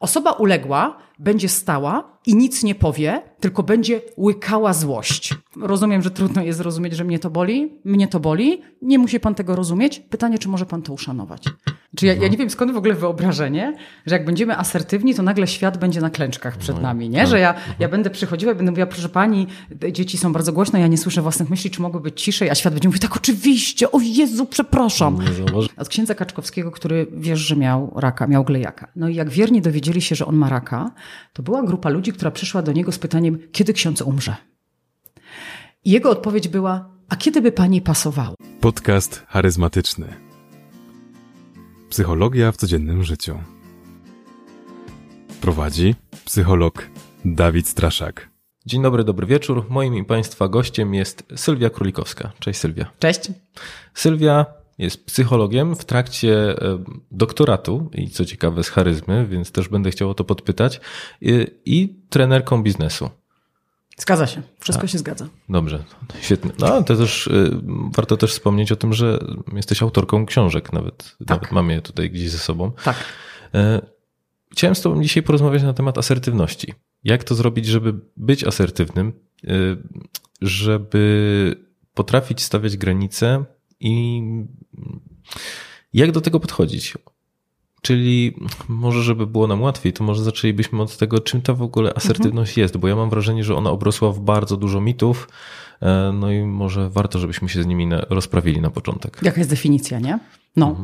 Osoba uległa będzie stała i nic nie powie, tylko będzie łykała złość. Rozumiem, że trudno jest zrozumieć, że mnie to boli. Mnie to boli. Nie musi pan tego rozumieć. Pytanie, czy może pan to uszanować? Czy ja, ja nie wiem, skąd w ogóle wyobrażenie, że jak będziemy asertywni, to nagle świat będzie na klęczkach przed No, nami, nie? tak. Że ja, ja będę przychodziła i będę mówiła, proszę pani, dzieci są bardzo głośne, ja nie słyszę własnych myśli, czy mogły być ciszej, a świat będzie mówił, tak oczywiście, o Jezu, przepraszam. Od księdza Kaczkowskiego, który wiesz, że miał raka, miał glejaka. No i jak wierni dowiedzieli się, że on ma raka, to była grupa ludzi, która przyszła do niego z pytaniem, kiedy ksiądz umrze? I jego odpowiedź była, a kiedy by pani pasowało? Podcast charyzmatyczny. Psychologia w codziennym życiu. Prowadzi psycholog Dawid Straszak. Dzień dobry, dobry wieczór. Moim i Państwa gościem jest Sylwia Królikowska. Cześć Sylwia. Cześć. Sylwia jest psychologiem w trakcie e, doktoratu i co ciekawe z charyzmy, więc też będę chciał o to podpytać, i, i trenerką biznesu. Zgadza się. Wszystko się zgadza. Dobrze, świetnie. No, to też y, warto też wspomnieć o tym, że jesteś autorką książek, nawet, nawet mamy je tutaj gdzieś ze sobą. Tak. E, Chciałem z Tobą dzisiaj porozmawiać na temat asertywności. Jak to zrobić, żeby być asertywnym, e, żeby potrafić stawiać granice i jak do tego podchodzić? Czyli może, żeby było nam łatwiej, to może zaczęlibyśmy od tego, czym ta w ogóle asertywność jest, bo ja mam wrażenie, że ona obrosła w bardzo dużo mitów, e, no i może warto, żebyśmy się z nimi rozprawili na początek. Jaka jest definicja, nie? No.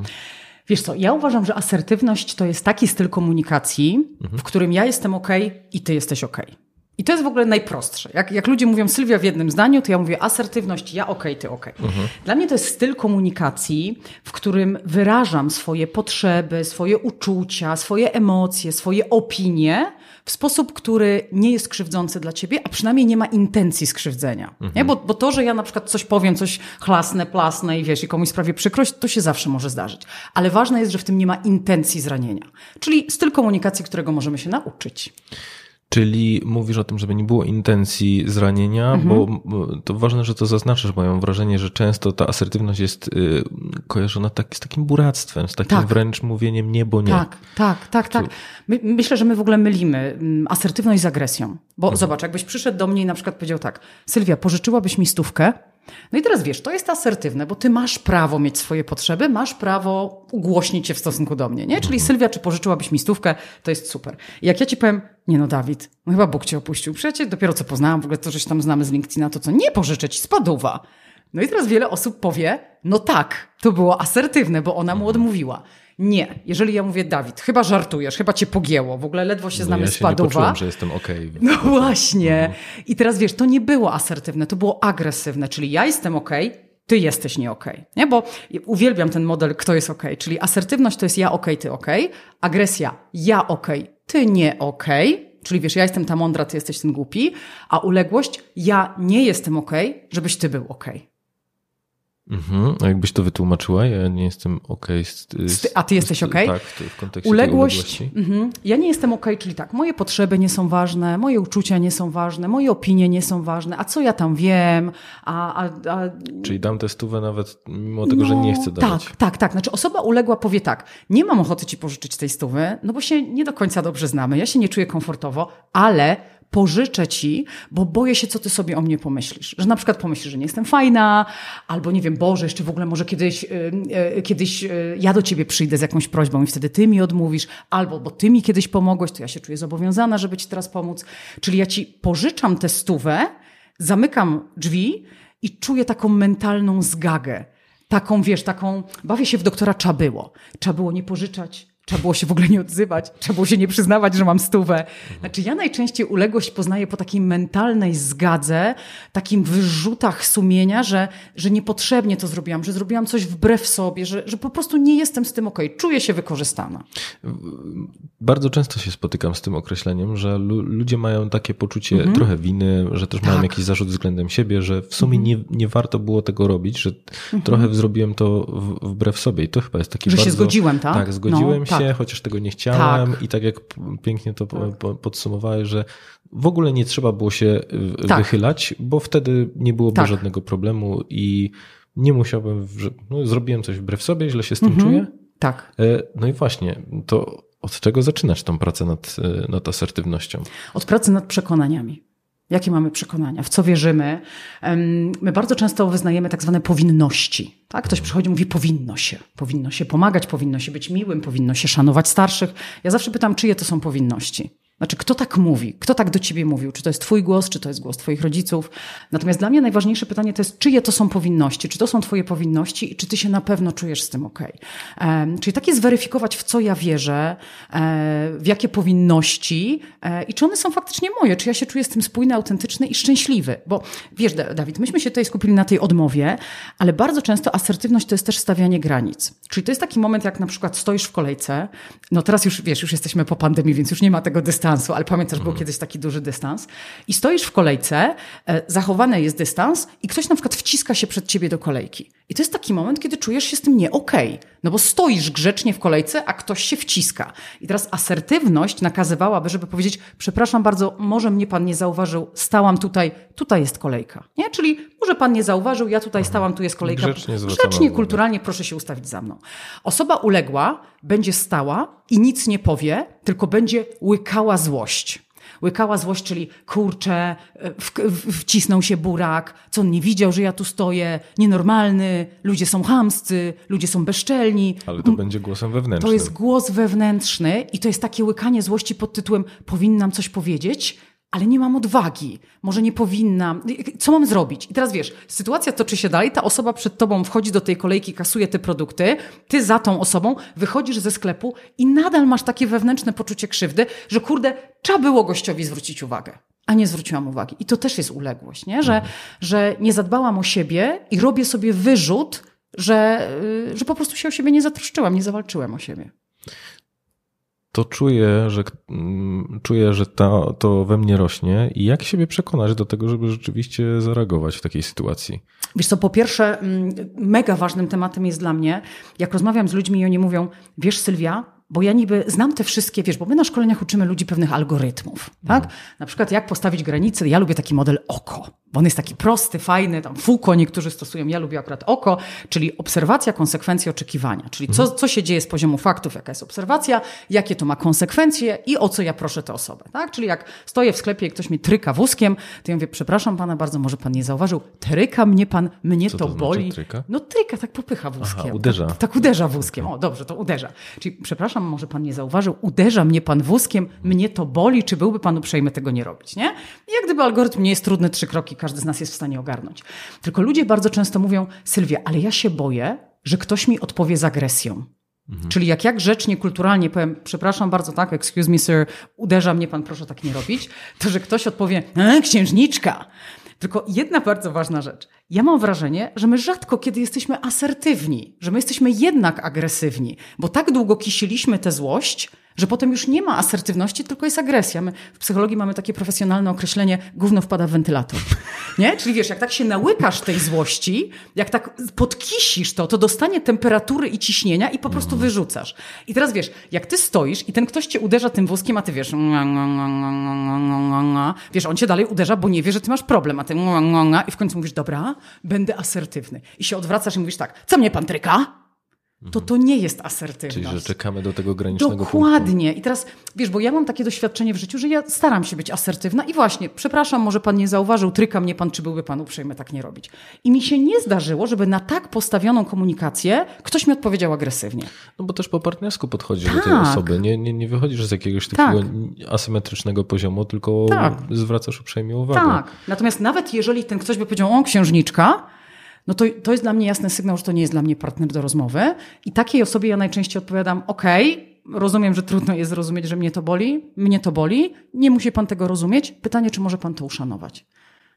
Wiesz co, ja uważam, że asertywność to jest taki styl komunikacji, w którym ja jestem ok i ty jesteś ok. I to jest w ogóle najprostsze. Jak, jak ludzie mówią Sylwia w jednym zdaniu, to ja mówię asertywność, ja ok, ty ok. Dla mnie to jest styl komunikacji, w którym wyrażam swoje potrzeby, swoje uczucia, swoje emocje, swoje opinie w sposób, który nie jest krzywdzący dla ciebie, a przynajmniej nie ma intencji skrzywdzenia. Nie? Bo, bo to, że ja na przykład coś powiem, coś chlasnę, plasnę i wiesz, i komuś sprawię przykrość, to się zawsze może zdarzyć. Ale ważne jest, że w tym nie ma intencji zranienia. Czyli styl komunikacji, którego możemy się nauczyć. Czyli mówisz o tym, żeby nie było intencji zranienia, Mhm. bo to ważne, że to zaznaczysz, bo ja mam wrażenie, że często ta asertywność jest y, kojarzona tak, z takim buractwem, z takim Tak. wręcz mówieniem nie, bo nie. Tak, tak, tak, tak. My, myślę, że my w ogóle mylimy mm, asertywność z agresją. Bo zobacz, jakbyś przyszedł do mnie i na przykład powiedział tak, Sylwia, pożyczyłabyś mi stówkę? No i teraz wiesz, to jest asertywne, bo ty masz prawo mieć swoje potrzeby, masz prawo ugłośnić się w stosunku do mnie, nie? Czyli Sylwia, czy pożyczyłabyś mi stówkę? To jest super. I jak ja ci powiem, nie no Dawid, no chyba Bóg cię opuścił. Przecież dopiero co poznałam, w ogóle to, że się tam znamy z LinkedIna, to co? Nie pożyczę ci, spaduwa. No i teraz wiele osób powie, no tak, to było asertywne, bo ona mu odmówiła. Nie, jeżeli ja mówię, Dawid, chyba żartujesz, chyba cię pogięło, w ogóle ledwo się Bo znamy ja z się nie Padowa. poczułem, że jestem okej. No właśnie. I teraz wiesz, to nie było asertywne, to było agresywne, czyli ja jestem okej, ty jesteś nie okej. Nie? Bo uwielbiam ten model, kto jest okej. Czyli asertywność to jest ja okej, ty okej. Agresja ja okej, ty nie okej. Czyli wiesz, ja jestem ta mądra, ty jesteś ten głupi. A uległość ja nie jestem okej, żebyś ty był okej. Mhm. A jakbyś to wytłumaczyła? Ja nie jestem okej. z, Z- a ty jesteś okej? Tak, w, kontekście Uległość. Mhm. Ja nie jestem okej, czyli tak, moje potrzeby nie są ważne, moje uczucia nie są ważne, moje opinie nie są ważne, a co ja tam wiem, a. a, a Czyli dam tę stówę nawet mimo tego, że no, nie chcę dawać. Tak, tak, tak. Znaczy osoba uległa powie tak, nie mam ochoty ci pożyczyć tej stówy, no bo się nie do końca dobrze znamy, ja się nie czuję komfortowo, ale pożyczę ci, bo boję się, co ty sobie o mnie pomyślisz. Że na przykład pomyślisz, że nie jestem fajna, albo nie wiem, Boże, jeszcze w ogóle może kiedyś, y, y, kiedyś y, ja do ciebie przyjdę z jakąś prośbą i wtedy ty mi odmówisz, albo bo ty mi kiedyś pomogłeś, to ja się czuję zobowiązana, żeby ci teraz pomóc. Czyli ja ci pożyczam tę stówę, zamykam drzwi i czuję taką mentalną zgagę. Taką, wiesz, taką, bawię się w doktora Czabyło. Trzeba było nie pożyczać, trzeba było się w ogóle nie odzywać, trzeba było się nie przyznawać, że mam stówę. Znaczy ja najczęściej uległość poznaję po takiej mentalnej zgadze, takim wyrzutach sumienia, że, że niepotrzebnie to zrobiłam, że zrobiłam coś wbrew sobie, że, że po prostu nie jestem z tym okej, czuję się wykorzystana. Bardzo często się spotykam z tym określeniem, że lu- ludzie mają takie poczucie Mhm. trochę winy, że też mają Tak. jakiś zarzut względem siebie, że w sumie Mhm. nie, nie warto było tego robić, że trochę zrobiłem to wbrew sobie. I to chyba jest taki Że się bardzo... zgodziłem, tak? Tak, zgodziłem No, się, tak. chociaż tego nie chciałem Tak. i tak jak pięknie to po- podsumowałeś, że w ogóle nie trzeba było się y, Tak. wychylać, bo wtedy nie byłoby Tak. żadnego problemu i nie musiałbym, no, zrobiłem coś wbrew sobie, źle się z tym Mhm. czuję, Tak. E, No i właśnie, to Od czego zaczynać tą pracę nad, y, nad asertywnością? Od pracy nad przekonaniami. Jakie mamy przekonania? W co wierzymy? My bardzo często wyznajemy tak zwane powinności. Tak? Ktoś przychodzi i mówi, powinno się. Powinno się pomagać, powinno się być miłym, powinno się szanować starszych. Ja zawsze pytam, czyje to są powinności? Znaczy, kto tak mówi? Kto tak do ciebie mówił? Czy to jest twój głos, czy to jest głos twoich rodziców? Natomiast dla mnie najważniejsze pytanie to jest, czyje to są powinności? Czy to są twoje powinności i czy ty się na pewno czujesz z tym ok? Um, czyli takie zweryfikować, w co ja wierzę, e, w jakie powinności e, i czy one są faktycznie moje, czy ja się czuję z tym spójny, autentyczny i szczęśliwy. Bo wiesz, Da- Dawid, myśmy się tutaj skupili na tej odmowie, ale bardzo często asertywność to jest też stawianie granic. Czyli to jest taki moment, jak na przykład stoisz w kolejce, no teraz już wiesz, już jesteśmy po pandemii, więc już nie ma tego dystansu, ale pamiętasz, był kiedyś taki duży dystans i stoisz w kolejce, e, zachowany jest dystans i ktoś na przykład wciska się przed ciebie do kolejki. I to jest taki moment, kiedy czujesz się z tym nie okej, no bo stoisz grzecznie w kolejce, a ktoś się wciska. I teraz asertywność nakazywałaby, żeby powiedzieć, przepraszam bardzo, może mnie pan nie zauważył, stałam tutaj, tutaj jest kolejka. Nie? Czyli może pan nie zauważył, ja tutaj stałam, tu jest kolejka. Grzecznie grzecznie kulturalnie proszę się ustawić za mną. Osoba uległa będzie stała i nic nie powie, tylko będzie łykała złość. Łykała złość, czyli kurczę, w, w, wcisnął się burak, co on nie widział, że ja tu stoję, nienormalny, ludzie są chamscy, ludzie są bezczelni. Ale to będzie głosem wewnętrznym. To jest głos wewnętrzny i to jest takie łykanie złości pod tytułem powinnam coś powiedzieć, ale nie mam odwagi. Może nie powinnam. Co mam zrobić? I teraz wiesz, sytuacja toczy się dalej, ta osoba przed tobą wchodzi do tej kolejki, kasuje te produkty, ty za tą osobą wychodzisz ze sklepu i nadal masz takie wewnętrzne poczucie krzywdy, że kurde, trzeba było gościowi zwrócić uwagę. A nie zwróciłam uwagi. I to też jest uległość, nie? Że, że nie zadbałam o siebie i robię sobie wyrzut, że, y, że po prostu się o siebie nie zatroszczyłam, nie zawalczyłem o siebie. To czuję, że, mm, czuję, że to we mnie rośnie i jak siebie przekonać do tego, żeby rzeczywiście zareagować w takiej sytuacji? Wiesz co, po pierwsze, mm, mega ważnym tematem jest dla mnie, jak rozmawiam z ludźmi i oni mówią, wiesz Sylwia, bo ja niby znam te wszystkie, wiesz, bo my na szkoleniach uczymy ludzi pewnych algorytmów, tak? Na przykład jak postawić granicę, ja lubię taki model oko, bo on jest taki prosty, fajny, tam Foucault niektórzy stosują, ja lubię akurat oko, czyli obserwacja, konsekwencje, oczekiwania, czyli co, co się dzieje z poziomu faktów, jaka jest obserwacja, jakie to ma konsekwencje i o co ja proszę tę osobę, tak? Czyli jak stoję w sklepie i ktoś mi tryka wózkiem, to ja mówię, przepraszam pana bardzo, może pan nie zauważył, tryka mnie pan, mnie Co to, to znaczy boli. tryka? No tryka, tak popycha wózkiem. Aha, uderza. Tak, tak uderza wózkiem. O, dobrze, to uderza. Czyli, przepraszam, może pan nie zauważył, uderza mnie pan wózkiem, mnie to boli, czy byłby pan uprzejmy tego nie robić, nie? I jak gdyby algorytm nie jest trudny, trzy kroki każdy z nas jest w stanie ogarnąć. Tylko ludzie bardzo często mówią, Sylwia, ale ja się boję, że ktoś mi odpowie z agresją. Czyli jak ja grzecznie, kulturalnie powiem, przepraszam bardzo, tak, excuse me sir, uderza mnie pan, proszę tak nie robić, to że ktoś odpowie, e, księżniczka. Tylko jedna bardzo ważna rzecz. Ja mam wrażenie, że my rzadko kiedy jesteśmy asertywni, że my jesteśmy jednak agresywni, bo tak długo kisiliśmy tę złość, że potem już nie ma asertywności, tylko jest agresja. My w psychologii mamy takie profesjonalne określenie, gówno wpada w wentylator. Nie? Czyli wiesz, jak tak się nałykasz tej złości, jak tak podkisisz to, to dostanie temperatury i ciśnienia i po prostu wyrzucasz. I teraz wiesz, jak ty stoisz i ten ktoś cię uderza tym wózkiem, a ty wiesz, wiesz, on cię dalej uderza, bo nie wie, że ty masz problem, a ty i w końcu mówisz, dobra, będę asertywny. I się odwracasz i mówisz tak, co mnie pan tryka? To to nie jest asertywność. Czyli, że czekamy do tego granicznego punktu. Dokładnie. I teraz, wiesz, bo ja mam takie doświadczenie w życiu, że ja staram się być asertywna i właśnie, przepraszam, może pan nie zauważył, tryka mnie pan, czy byłby pan uprzejmy tak nie robić. I mi się nie zdarzyło, żeby na tak postawioną komunikację ktoś mi odpowiedział agresywnie. No bo też po partnersku podchodzisz do tej Tak. osoby. Nie, nie, nie wychodzisz z jakiegoś takiego Tak. asymetrycznego poziomu, tylko Tak. zwracasz uprzejmie uwagę. Tak. Natomiast nawet jeżeli ten ktoś by powiedział, o, księżniczka, no to, to jest dla mnie jasny sygnał, że to nie jest dla mnie partner do rozmowy. I takiej osobie ja najczęściej odpowiadam, okej, rozumiem, że trudno jest zrozumieć, że mnie to boli, mnie to boli, nie musi pan tego rozumieć. Pytanie, czy może pan to uszanować?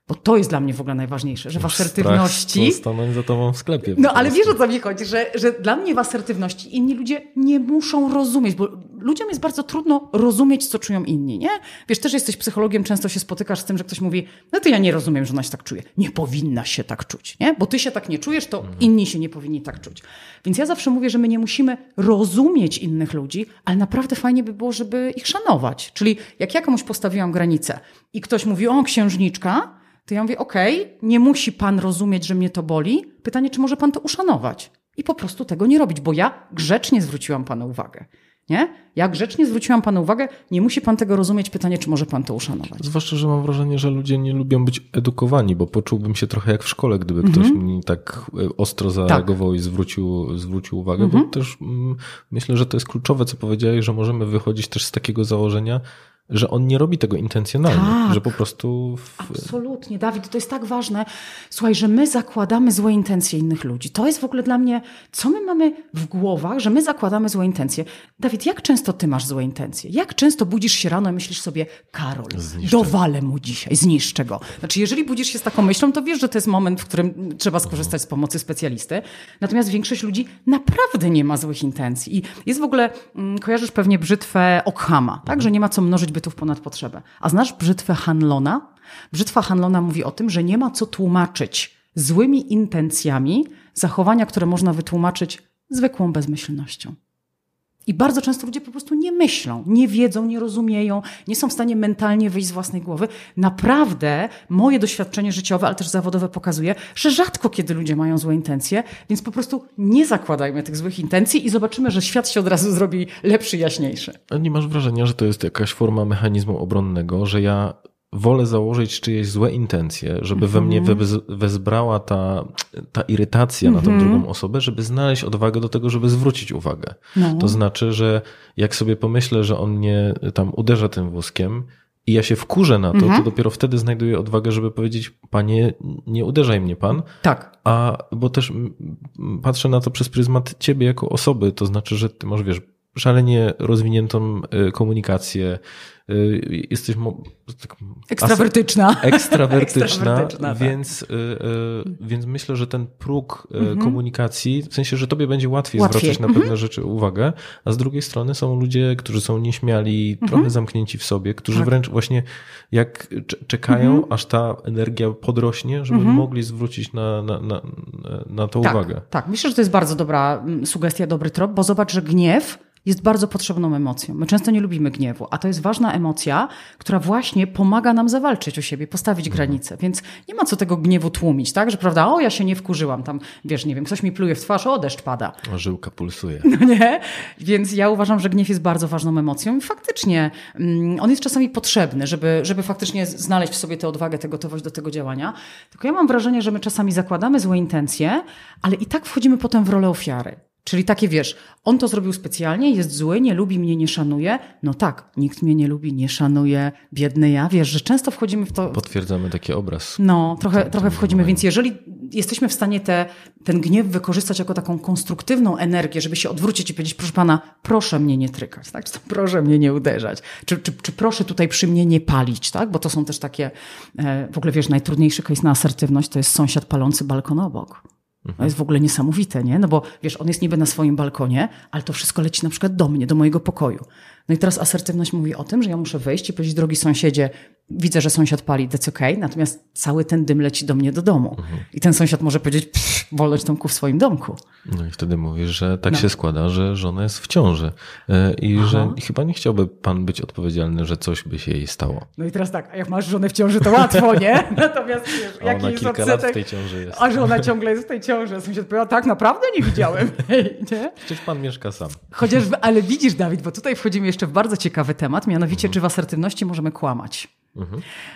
Bo to jest dla mnie w ogóle najważniejsze, że w asertywności... Stanąć za tobą w sklepie. No ale wiesz o co mi chodzi, że, że dla mnie w asertywności inni ludzie nie muszą rozumieć, bo ludziom jest bardzo trudno rozumieć, co czują inni, nie? Wiesz, też jesteś psychologiem, często się spotykasz z tym, że ktoś mówi, no to ja nie rozumiem, że ona się tak czuje. Nie powinna się tak czuć, nie? Bo ty się tak nie czujesz, to inni się nie powinni tak czuć. Więc ja zawsze mówię, że my nie musimy rozumieć innych ludzi, ale naprawdę fajnie by było, żeby ich szanować. Czyli jak ja komuś postawiłam granicę i ktoś mówi, o księżniczka, to ja mówię, okej, nie musi pan rozumieć, że mnie to boli. Pytanie, czy może pan to uszanować? I po prostu tego nie robić, bo ja grzecznie zwróciłam panu uwagę. Nie? Ja grzecznie zwróciłam panu uwagę, nie musi pan tego rozumieć. Pytanie, czy może pan to uszanować? Zwłaszcza, że mam wrażenie, że ludzie nie lubią być edukowani, bo poczułbym się trochę jak w szkole, gdyby ktoś mi tak e, ostro zareagował i zwrócił, zwrócił uwagę, bo też mm, myślę, że to jest kluczowe, co powiedziałeś, że możemy wychodzić też z takiego założenia, że on nie robi tego intencjonalnie, Tak. że po prostu w, Absolutnie, Dawid, to jest tak ważne. Słuchaj, że my zakładamy złe intencje innych ludzi. To jest w ogóle dla mnie, co my mamy w głowach, że my zakładamy złe intencje. Dawid, jak często ty masz złe intencje? Jak często budzisz się rano i myślisz sobie, Karol, Zniszczę. dowalę mu dzisiaj, zniszczę go. Znaczy, jeżeli budzisz się z taką myślą, to wiesz, że to jest moment, w którym trzeba skorzystać z pomocy specjalisty. Natomiast większość ludzi naprawdę nie ma złych intencji. I jest w ogóle, mm, kojarzysz pewnie brzytwę Ockhama, tak? Że nie ma co mnożyć bytów ponad potrzebę. A znasz brzytwę Hanlona? Brzytwa Hanlona mówi o tym, że nie ma co tłumaczyć złymi intencjami zachowania, które można wytłumaczyć zwykłą bezmyślnością. I bardzo często ludzie po prostu nie myślą, nie wiedzą, nie rozumieją, nie są w stanie mentalnie wyjść z własnej głowy. Naprawdę moje doświadczenie życiowe, ale też zawodowe pokazuje, że rzadko kiedy ludzie mają złe intencje, więc po prostu nie zakładajmy tych złych intencji i zobaczymy, że świat się od razu zrobi lepszy, jaśniejszy. A nie masz wrażenia, że to jest jakaś forma mechanizmu obronnego, że ja wolę założyć czyjeś złe intencje, żeby we mnie Mhm. wez, wezbrała ta, ta irytacja na Mhm. tą drugą osobę, żeby znaleźć odwagę do tego, żeby zwrócić uwagę. No. To znaczy, że jak sobie pomyślę, że on mnie tam uderza tym wózkiem i ja się wkurzę na to, Mhm. to dopiero wtedy znajduję odwagę, żeby powiedzieć, panie, nie uderzaj mnie pan, Tak. a bo też mm, mm, patrzę na to przez pryzmat ciebie jako osoby, to znaczy, że ty masz, wiesz, szalenie rozwiniętą y, komunikację, jesteś mo- tak, Ekstrawertyczna. ekstrawertyczna, Ekstrawertyczna, tak. więc, y, y, więc myślę, że ten próg y, komunikacji, w sensie, że tobie będzie łatwiej, Mhm. Łatwiej. zwracać na pewne rzeczy uwagę, a z drugiej strony są ludzie, którzy są nieśmiali, trochę zamknięci w sobie, którzy Mhm. Tak. wręcz właśnie jak cze- czekają, aż ta energia podrośnie, żeby mogli zwrócić na, na, na, na to tak, uwagę. Tak, myślę, że to jest bardzo dobra mm, sugestia, dobry trop, bo zobacz, że gniew jest bardzo potrzebną emocją. My często nie lubimy gniewu, a to jest ważna emocja, która właśnie pomaga nam zawalczyć o siebie, postawić granice. Więc nie ma co tego gniewu tłumić, tak? Że prawda, o ja się nie wkurzyłam, tam wiesz, nie wiem, ktoś mi pluje w twarz, o deszcz pada. A żyłka pulsuje. No nie? Więc ja uważam, że gniew jest bardzo ważną emocją i faktycznie mm, on jest czasami potrzebny, żeby, żeby faktycznie znaleźć w sobie tę odwagę, tę gotowość do tego działania. Tylko ja mam wrażenie, że my czasami zakładamy złe intencje, ale i tak wchodzimy potem w rolę ofiary. Czyli takie wiesz, on to zrobił specjalnie, jest zły, nie lubi mnie, nie szanuje. No tak, nikt mnie nie lubi, nie szanuje, biedny ja. Wiesz, że często wchodzimy w to, Potwierdzamy taki obraz. no, trochę, trochę wchodzimy, więc jeżeli jesteśmy w stanie te, ten gniew wykorzystać jako taką konstruktywną energię, żeby się odwrócić i powiedzieć, proszę pana, proszę mnie nie trykać, tak? Czy to proszę mnie nie uderzać, czy, czy, czy proszę tutaj przy mnie nie palić, tak? Bo to są też takie, e, w ogóle wiesz, najtrudniejszy case na asertywność to jest sąsiad palący balkon obok. To jest w ogóle niesamowite, nie? No bo wiesz, on jest niby na swoim balkonie, ale to wszystko leci na przykład do mnie, do mojego pokoju. No i teraz asertywność mówi o tym, że ja muszę wyjść i powiedzieć, drogi sąsiedzie, widzę, że sąsiad pali, that's okay, natomiast cały ten dym leci do mnie do domu. I ten sąsiad może powiedzieć, wolność Tomku w swoim domku. No i wtedy mówisz, że tak No. się składa, że żona jest w ciąży E, i że chyba nie chciałby pan być odpowiedzialny, że coś by się jej stało. No i teraz tak, a jak masz żonę w ciąży, to łatwo, nie? Natomiast wiesz, jaki ona jest kilka lat odsetek? w tej ciąży jest. A że ona ciągle jest w tej ciąży. Sąsiad powiedział, tak, naprawdę nie widziałem. nie? Przecież pan mieszka sam. Chociaż, ale widzisz, Dawid, bo tutaj wchodzimy jeszcze w bardzo ciekawy temat, Mhm. mianowicie, czy w asertywności możemy kłamać.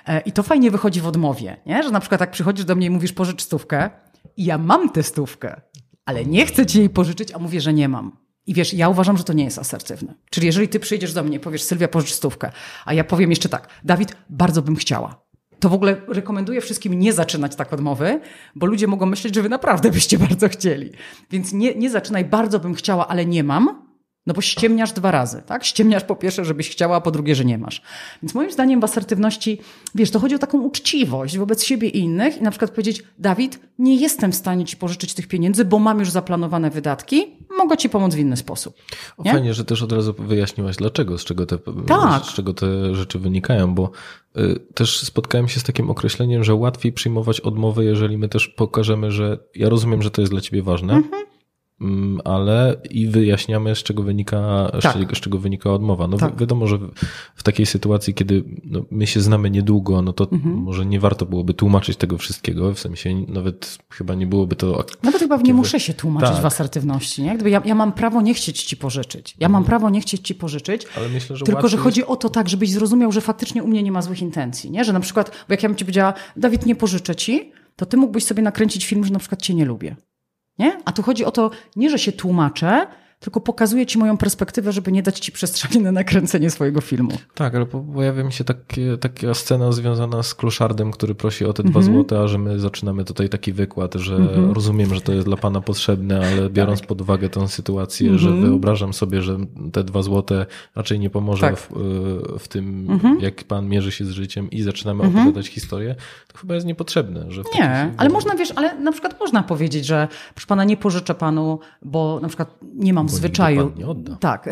E, I to fajnie wychodzi w odmowie, nie? że na przykład jak przychodzisz do mnie i mówisz pożycz stówkę i ja mam tę stówkę, ale nie chcę ci jej pożyczyć, a mówię, że nie mam. I wiesz, ja uważam, że to nie jest asertywne. Czyli jeżeli ty przyjdziesz do mnie i powiesz, Sylwia, pożycz stówkę, a ja powiem jeszcze tak, Dawid, bardzo bym chciała. To w ogóle rekomenduję wszystkim nie zaczynać tak odmowy, bo ludzie mogą myśleć, że wy naprawdę byście bardzo chcieli. Więc nie, nie zaczynaj, bardzo bym chciała, ale nie mam, no bo ściemniasz dwa razy, tak? Ściemniasz po pierwsze, żebyś chciała, a po drugie, że nie masz. Więc moim zdaniem w asertywności, wiesz, to chodzi o taką uczciwość wobec siebie i innych i na przykład powiedzieć, Dawid, nie jestem w stanie ci pożyczyć tych pieniędzy, bo mam już zaplanowane wydatki, mogę ci pomóc w inny sposób. O, Nie? fajnie, że też od razu wyjaśniłaś dlaczego, z czego te, Tak. z czego te rzeczy wynikają, bo y, też spotkałem się z takim określeniem, że łatwiej przyjmować odmowę, jeżeli my też pokażemy, że ja rozumiem, że to jest dla ciebie ważne, Mhm. Mm, ale i wyjaśniamy, z czego wynika, Tak. z, czego, wynika odmowa. No Tak. wi- wiadomo, że w- takiej sytuacji, kiedy no, my się znamy niedługo, no to Mhm. może nie warto byłoby tłumaczyć tego wszystkiego, w sensie nawet chyba nie byłoby to Nawet chyba nie muszę się tłumaczyć Tak. w asertywności. Nie? Gdyby ja, ja mam prawo nie chcieć ci pożyczyć. Ja mam prawo nie chcieć ci pożyczyć. Ale myślę, że Tylko, że chodzi o to tak, żebyś zrozumiał, że faktycznie u mnie nie ma złych intencji. Nie? Że na przykład, bo jak ja bym ci powiedziała, Dawid, nie pożyczę ci, to ty mógłbyś sobie nakręcić film, że na przykład cię nie lubię. Nie? A tu chodzi o to, nie, że się tłumaczę, tylko pokazuję ci moją perspektywę, żeby nie dać ci przestrzeni na nakręcenie swojego filmu. Tak, ale po- pojawia mi się takie, taka scena związana z kloszardem, który prosi o te dwa Mhm. złote, a że my zaczynamy tutaj taki wykład, że rozumiem, że to jest dla pana potrzebne, ale biorąc Tak. pod uwagę tę sytuację, że Mhm. wyobrażam sobie, że te dwa złote raczej nie pomoże Tak. w, y, w tym, Mhm. jak pan mierzy się z życiem i zaczynamy opowiadać historię, to chyba jest niepotrzebne. Że Nie, ale można, wiesz, ale na przykład można powiedzieć, że proszę pana, nie pożyczę panu, bo na przykład nie mam zwyczaju. nie odda. Tak.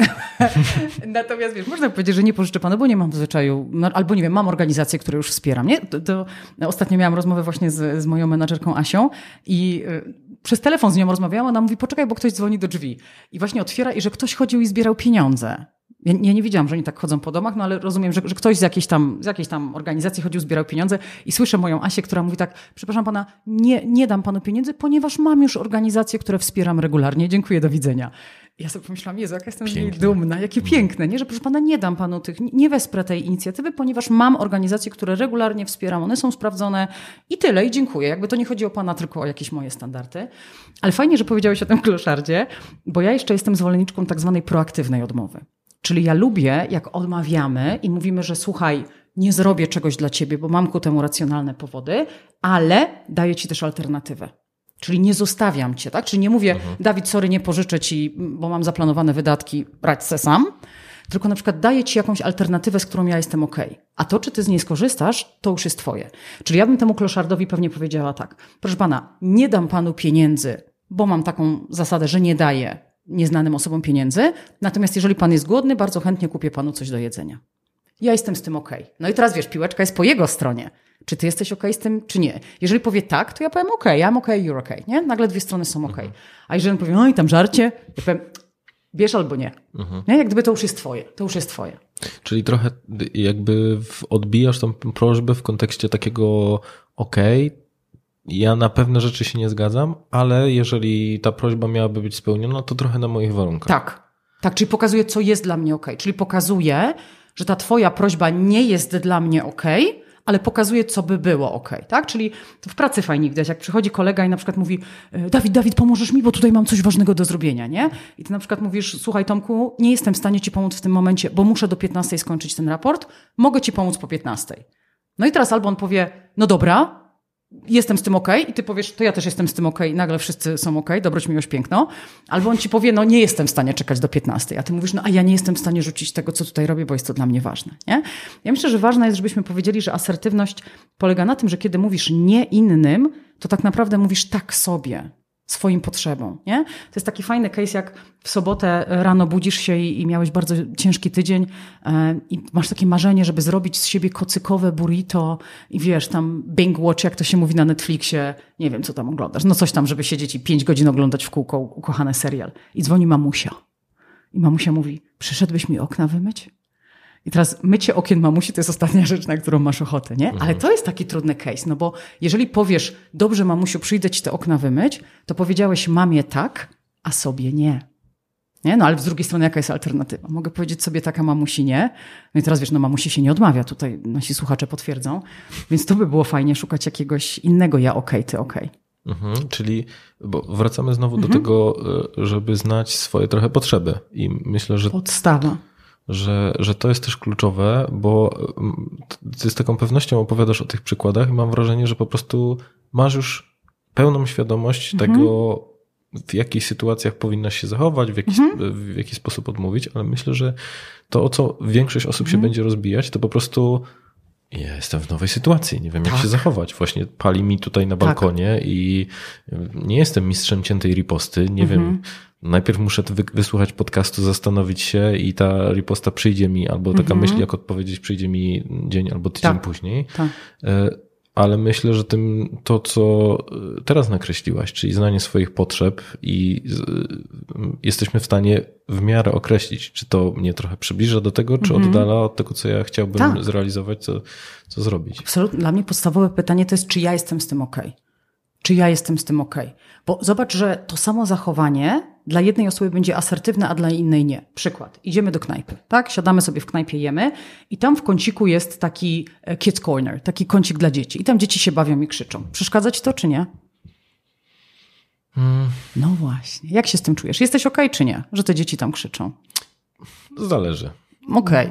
Natomiast wiesz, można powiedzieć, że nie pożyczę panu, bo nie mam zwyczaju, no, albo nie wiem, mam organizację, którą już wspieram. Nie? To, to ostatnio miałam rozmowę właśnie z, z moją menadżerką Asią i y, przez telefon z nią rozmawiałam, ona mówi, poczekaj, bo ktoś dzwoni do drzwi. I właśnie otwiera i że ktoś chodził i zbierał pieniądze. Ja, ja nie wiedziałam, że oni tak chodzą po domach, no ale rozumiem, że, że ktoś z jakiejś, tam, z jakiejś tam organizacji chodził, zbierał pieniądze i słyszę moją Asię, która mówi tak, przepraszam pana, nie, nie dam panu pieniędzy, ponieważ mam już organizacje, które wspieram regularnie. Dziękuję, do widzenia. Ja sobie pomyślałam, Jezu, jaka jestem Piękne. dumna, jakie piękne, nie? Że proszę pana, nie dam panu tych, nie wesprę tej inicjatywy, ponieważ mam organizacje, które regularnie wspieram, one są sprawdzone i tyle, i dziękuję. Jakby to nie chodzi o pana, tylko o jakieś moje standardy. Ale fajnie, że powiedziałeś o tym kloszardzie, bo ja jeszcze jestem zwolenniczką tak zwanej proaktywnej odmowy. Czyli ja lubię, jak odmawiamy i mówimy, że słuchaj, nie zrobię czegoś dla ciebie, bo mam ku temu racjonalne powody, ale daję ci też alternatywę. Czyli nie zostawiam cię, tak? Czyli nie mówię, Dawid, sorry, nie pożyczę ci, bo mam zaplanowane wydatki, brać se sam. Tylko na przykład daję ci jakąś alternatywę, z którą ja jestem ok. A to, czy ty z niej skorzystasz, to już jest twoje. Czyli ja bym temu kloszardowi pewnie powiedziała tak. Proszę pana, nie dam panu pieniędzy, bo mam taką zasadę, że nie daję nieznanym osobom pieniędzy. Natomiast jeżeli pan jest głodny, bardzo chętnie kupię panu coś do jedzenia. Ja jestem z tym ok. No i teraz wiesz, piłeczka jest po jego stronie. Czy ty jesteś ok z tym, czy nie? Jeżeli powie tak, to ja powiem ok, I'm ok, you're ok. Nie? Nagle dwie strony są ok. A jeżeli on powie, no i tam żarcie, ja powiem, bierz albo nie. nie. Jak gdyby to już jest twoje. To już jest twoje. Czyli trochę jakby odbijasz tą prośbę w kontekście takiego okej, ja na pewne rzeczy się nie zgadzam, ale jeżeli ta prośba miałaby być spełniona, to trochę na moich warunkach. Tak. Tak, czyli pokazuje, co jest dla mnie ok. Czyli pokazuje, że ta twoja prośba nie jest dla mnie ok, ale pokazuje, co by było ok. Tak? Czyli w pracy fajnie widać, jak przychodzi kolega i na przykład mówi e, Dawid, Dawid, pomożesz mi, bo tutaj mam coś ważnego do zrobienia, nie? I ty na przykład mówisz, słuchaj Tomku, nie jestem w stanie ci pomóc w tym momencie, bo muszę do 15 skończyć ten raport, mogę ci pomóc po 15. No i teraz albo on powie, no dobra, jestem z tym ok, i ty powiesz, to ja też jestem z tym ok, i nagle wszyscy są ok, dobroć, miłość, piękno. Albo on ci powie, no nie jestem w stanie czekać do 15, a ty mówisz, no a ja nie jestem w stanie rzucić tego, co tutaj robię, bo jest to dla mnie ważne. Nie? Ja myślę, że ważne jest, żebyśmy powiedzieli, że asertywność polega na tym, że kiedy mówisz nie innym, to tak naprawdę mówisz tak sobie, swoim potrzebom. Nie? To jest taki fajny case, jak w sobotę rano budzisz się i, i miałeś bardzo ciężki tydzień e, i masz takie marzenie, żeby zrobić z siebie kocykowe burrito i wiesz, tam binge watch, jak to się mówi na Netflixie, nie wiem, co tam oglądasz, no coś tam, żeby siedzieć i pięć godzin oglądać w kółko ukochany serial. I dzwoni mamusia. I mamusia mówi, przyszedłbyś mi okna wymyć? I teraz mycie okien mamusi to jest ostatnia rzecz, na którą masz ochotę, nie? Ale to jest taki trudny case, no bo jeżeli powiesz, dobrze mamusiu, przyjdę ci te okna wymyć, to powiedziałeś mamie tak, a sobie nie. Nie? No ale z drugiej strony jaka jest alternatywa? Mogę powiedzieć sobie tak, a mamusi nie. No i teraz wiesz, no mamusi się nie odmawia, tutaj nasi słuchacze potwierdzą. Więc to by było fajnie szukać jakiegoś innego ja okej, ty okej. Mhm, czyli bo wracamy znowu do tego, e, żeby znać swoje trochę potrzeby. I myślę, że Podstawa. Że, że to jest też kluczowe, bo mm, ty z taką pewnością opowiadasz o tych przykładach i mam wrażenie, że po prostu masz już pełną świadomość tego, w jakich sytuacjach powinnaś się zachować, w jaki, sp- w jaki sposób odmówić, ale myślę, że to, o co większość osób się będzie rozbijać, to po prostu ja jestem w nowej sytuacji, nie wiem jak Tak. się zachować. Właśnie pali mi tutaj na balkonie i nie jestem mistrzem ciętej riposty, nie wiem. Najpierw muszę wy- wysłuchać podcastu, zastanowić się i ta riposta przyjdzie mi, albo taka myśl, jak odpowiedzieć, przyjdzie mi dzień albo tydzień Tak. później. Tak. E, ale myślę, że tym to, co y, teraz nakreśliłaś, czyli znanie swoich potrzeb i y, jesteśmy w stanie w miarę określić, czy to mnie trochę przybliża do tego, czy oddala od tego, co ja chciałbym Mhm. Tak. zrealizować, co, co zrobić. Absolutnie. Dla mnie podstawowe pytanie to jest, czy ja jestem z tym ok? Czy ja jestem z tym ok? Bo zobacz, że to samo zachowanie dla jednej osoby będzie asertywne, a dla innej nie. Przykład. Idziemy do knajpy, tak? Siadamy sobie w knajpie, jemy i tam w kąciku jest taki e, kids corner, taki kącik dla dzieci. I tam dzieci się bawią i krzyczą. Przeszkadza ci to, czy nie? No właśnie. Jak się z tym czujesz? Jesteś ok, czy nie? Że te dzieci tam krzyczą? Zależy. Okej.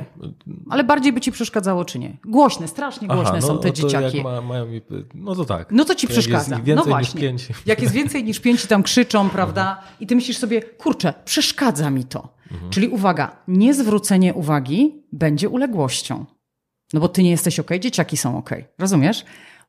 Ale bardziej by ci przeszkadzało, czy nie? Głośne, strasznie głośne są te no dzieciaki. Ma, mają, no to tak. No to ci Jak jest przeszkadza. ich więcej no niż właśnie. pięć. Jak jest więcej niż pięć i tam krzyczą, prawda? I ty myślisz sobie, kurczę, przeszkadza mi to. Mhm. Czyli uwaga, niezwrócenie uwagi będzie uległością. No bo ty nie jesteś okej, dzieciaki są okej. Rozumiesz?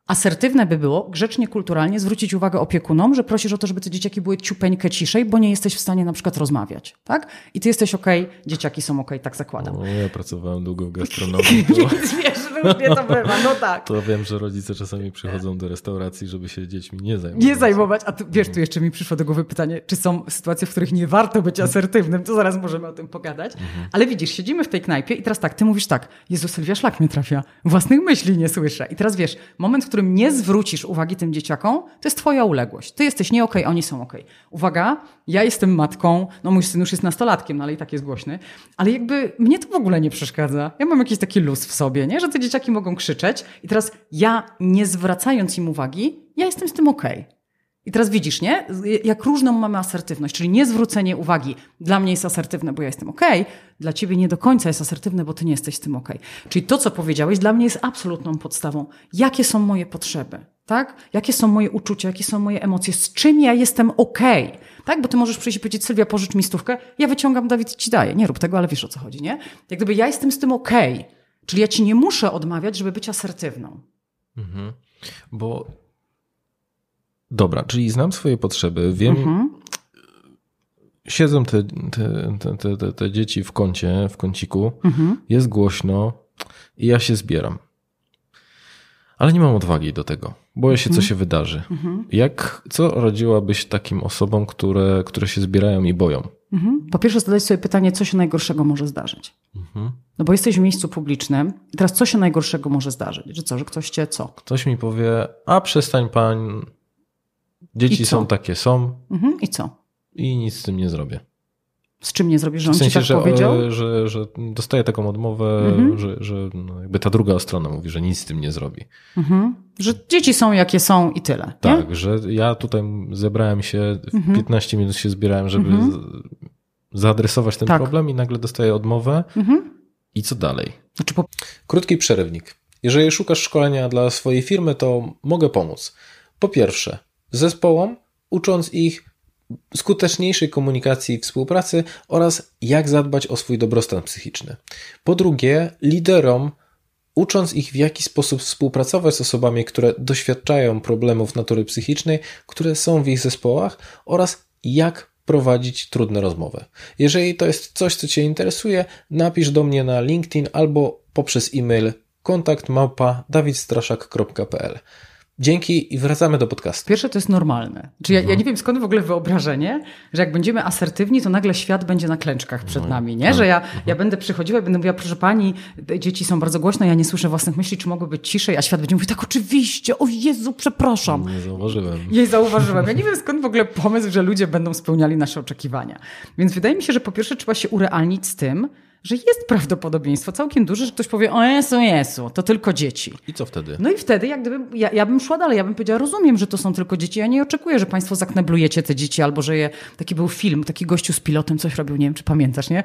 Asertywne by było grzecznie, kulturalnie zwrócić uwagę opiekunom, że prosisz o to, żeby te dzieciaki były ciupeńkę ciszej, bo nie jesteś w stanie na przykład rozmawiać, tak? I ty jesteś okej, dzieciaki są okej, tak zakładam. O, ja pracowałem długo w gastronomii, to, wiesz, różnie to bywa, no tak. to wiem, że rodzice czasami przychodzą do restauracji, żeby się dziećmi nie zajmować. Nie zajmować. A tu, wiesz, tu jeszcze mi przyszło do głowy pytanie, czy są sytuacje, w których nie warto być asertywnym, to zaraz możemy o tym pogadać. Ale widzisz, siedzimy w tej knajpie i teraz tak, ty mówisz tak, Jezu, Sylwia, szlak mnie trafia, własnych myśli nie słyszę. I teraz wiesz, moment, w którym nie zwrócisz uwagi tym dzieciakom, to jest twoja uległość. Ty jesteś nie okej, oni są okej. Uwaga, ja jestem matką, no mój syn już jest nastolatkiem, no ale i tak jest głośny, ale jakby mnie to w ogóle nie przeszkadza. Ja mam jakiś taki luz w sobie, nie? że te dzieciaki mogą krzyczeć i teraz ja, nie zwracając im uwagi, ja jestem z tym okej. I teraz widzisz, nie? Jak różną mamy asertywność, czyli niezwrócenie uwagi. Dla mnie jest asertywne, bo ja jestem okej, dla ciebie nie do końca jest asertywne, bo ty nie jesteś z tym okej. Czyli to, co powiedziałeś, dla mnie jest absolutną podstawą. Jakie są moje potrzeby? Tak? Jakie są moje uczucia, jakie są moje emocje, z czym ja jestem okej? Tak? Bo ty możesz przyjść i powiedzieć, Sylwia, pożycz mi stówkę, ja wyciągam, Dawid ci daję. Nie rób tego, ale wiesz o co chodzi, nie? Jak gdyby ja jestem z tym okej. Czyli ja ci nie muszę odmawiać, żeby być asertywną. Mhm. Bo dobra, czyli znam swoje potrzeby, wiem, Mhm. siedzą te, te, te, te, te, dzieci w kącie, w kąciku, Mhm. jest głośno i ja się zbieram. Ale nie mam odwagi do tego. Boję się, Mhm. co się wydarzy. Jak, co radziłabyś takim osobom, które, które się zbierają i boją? Mhm. Po pierwsze, zadać sobie pytanie, co się najgorszego może zdarzyć. Mhm. No bo jesteś w miejscu publicznym i teraz co się najgorszego może zdarzyć? Że co, że ktoś cię co? Ktoś mi powie, a przestań pan, dzieci są takie są Mhm. I co? i nic z tym nie zrobię. Z czym nie zrobisz, że W on sensie, ci tak że, powiedział? e, że, że dostaję taką odmowę, Mhm. że, że no jakby ta druga strona mówi, że nic z tym nie zrobi. Mhm. Że dzieci są jakie są i tyle. Nie? Tak, że ja tutaj zebrałem się, w Mhm. 15 minut się zbierałem, żeby z, zaadresować ten Tak. problem i nagle dostaję odmowę. Mhm. I co dalej? Znaczy po Krótki przerywnik. Jeżeli szukasz szkolenia dla swojej firmy, to mogę pomóc. Po pierwsze, zespołom, ucząc ich skuteczniejszej komunikacji i współpracy oraz jak zadbać o swój dobrostan psychiczny. Po drugie, liderom, ucząc ich w jaki sposób współpracować z osobami, które doświadczają problemów natury psychicznej, które są w ich zespołach oraz jak prowadzić trudne rozmowy. Jeżeli to jest coś, co Cię interesuje, napisz do mnie na LinkedIn albo poprzez e-mail kontakt małpa dawidstraszak.pl. Dzięki i wracamy do podcastu. pierwsze to jest normalne. Czy ja, ja Mhm. nie wiem skąd w ogóle wyobrażenie, że jak będziemy asertywni, to nagle świat będzie na klęczkach przed No, nami, tak. nie? Że ja, Mhm. ja będę przychodziła i będę mówiła, proszę pani, dzieci są bardzo głośne, ja nie słyszę własnych myśli, czy mogły być ciszej, a świat będzie mówił, tak oczywiście, o Jezu, przepraszam. Nie zauważyłem. Jej zauważyłam. Ja nie wiem skąd w ogóle pomysł, że ludzie będą spełniali nasze oczekiwania. Więc wydaje mi się, że po pierwsze trzeba się urealnić z tym, że jest prawdopodobieństwo całkiem duże, że ktoś powie, o Jezu, Jezu, to tylko dzieci. I co wtedy? No i wtedy, jak gdyby, ja, ja bym szła dalej, ja bym powiedziała, rozumiem, że to są tylko dzieci, ja nie oczekuję, że państwo zakneblujecie te dzieci, albo że je, taki był film, taki gościu z pilotem coś robił, nie wiem, czy pamiętasz, nie?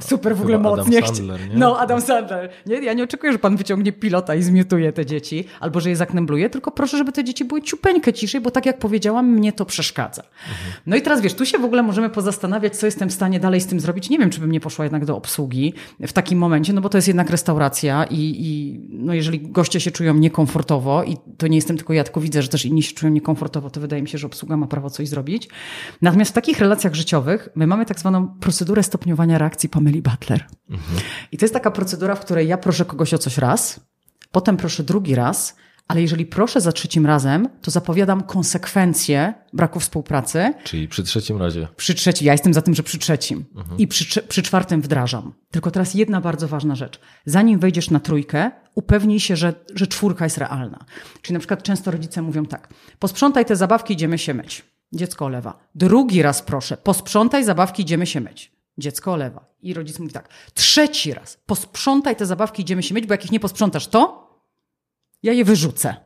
Super w ogóle Chyba Adam mocnie. chci- Sandler, nie? No, Adam Sandler. Nie? Ja nie oczekuję, że pan wyciągnie pilota i zmiutuje te dzieci, albo że je zaknebluje, tylko proszę, żeby te dzieci były ciupeńkę ciszej, bo tak jak powiedziałam, mnie to przeszkadza. No i teraz wiesz, tu się w ogóle możemy pozastanawiać, co jestem w stanie dalej z tym zrobić. Nie wiem, czy bym nie poszła jednak do obsługi w takim momencie, no bo to jest jednak restauracja i, i no jeżeli goście się czują niekomfortowo i to nie jestem tylko ja, tylko widzę, że też inni się czują niekomfortowo, to wydaje mi się, że obsługa ma prawo coś zrobić. Natomiast w takich relacjach życiowych my mamy tak zwaną procedurę stopniowania reakcji Pameli Butler. I to jest taka procedura, w której ja proszę kogoś o coś raz, potem proszę drugi raz, Ale jeżeli proszę za trzecim razem, to zapowiadam konsekwencje braku współpracy. Czyli przy trzecim razie. Przy trzecim, ja jestem za tym, że przy trzecim. I przy, przy czwartym wdrażam. Tylko teraz jedna bardzo ważna rzecz. Zanim wejdziesz na trójkę, upewnij się, że, że czwórka jest realna. Czyli na przykład często rodzice mówią tak: posprzątaj te zabawki, idziemy się myć. Dziecko olewa. Drugi raz proszę, posprzątaj zabawki, idziemy się myć. Dziecko olewa. I rodzic mówi tak: trzeci raz, posprzątaj te zabawki, idziemy się myć, bo jak ich nie posprzątasz, to ja je wyrzucę.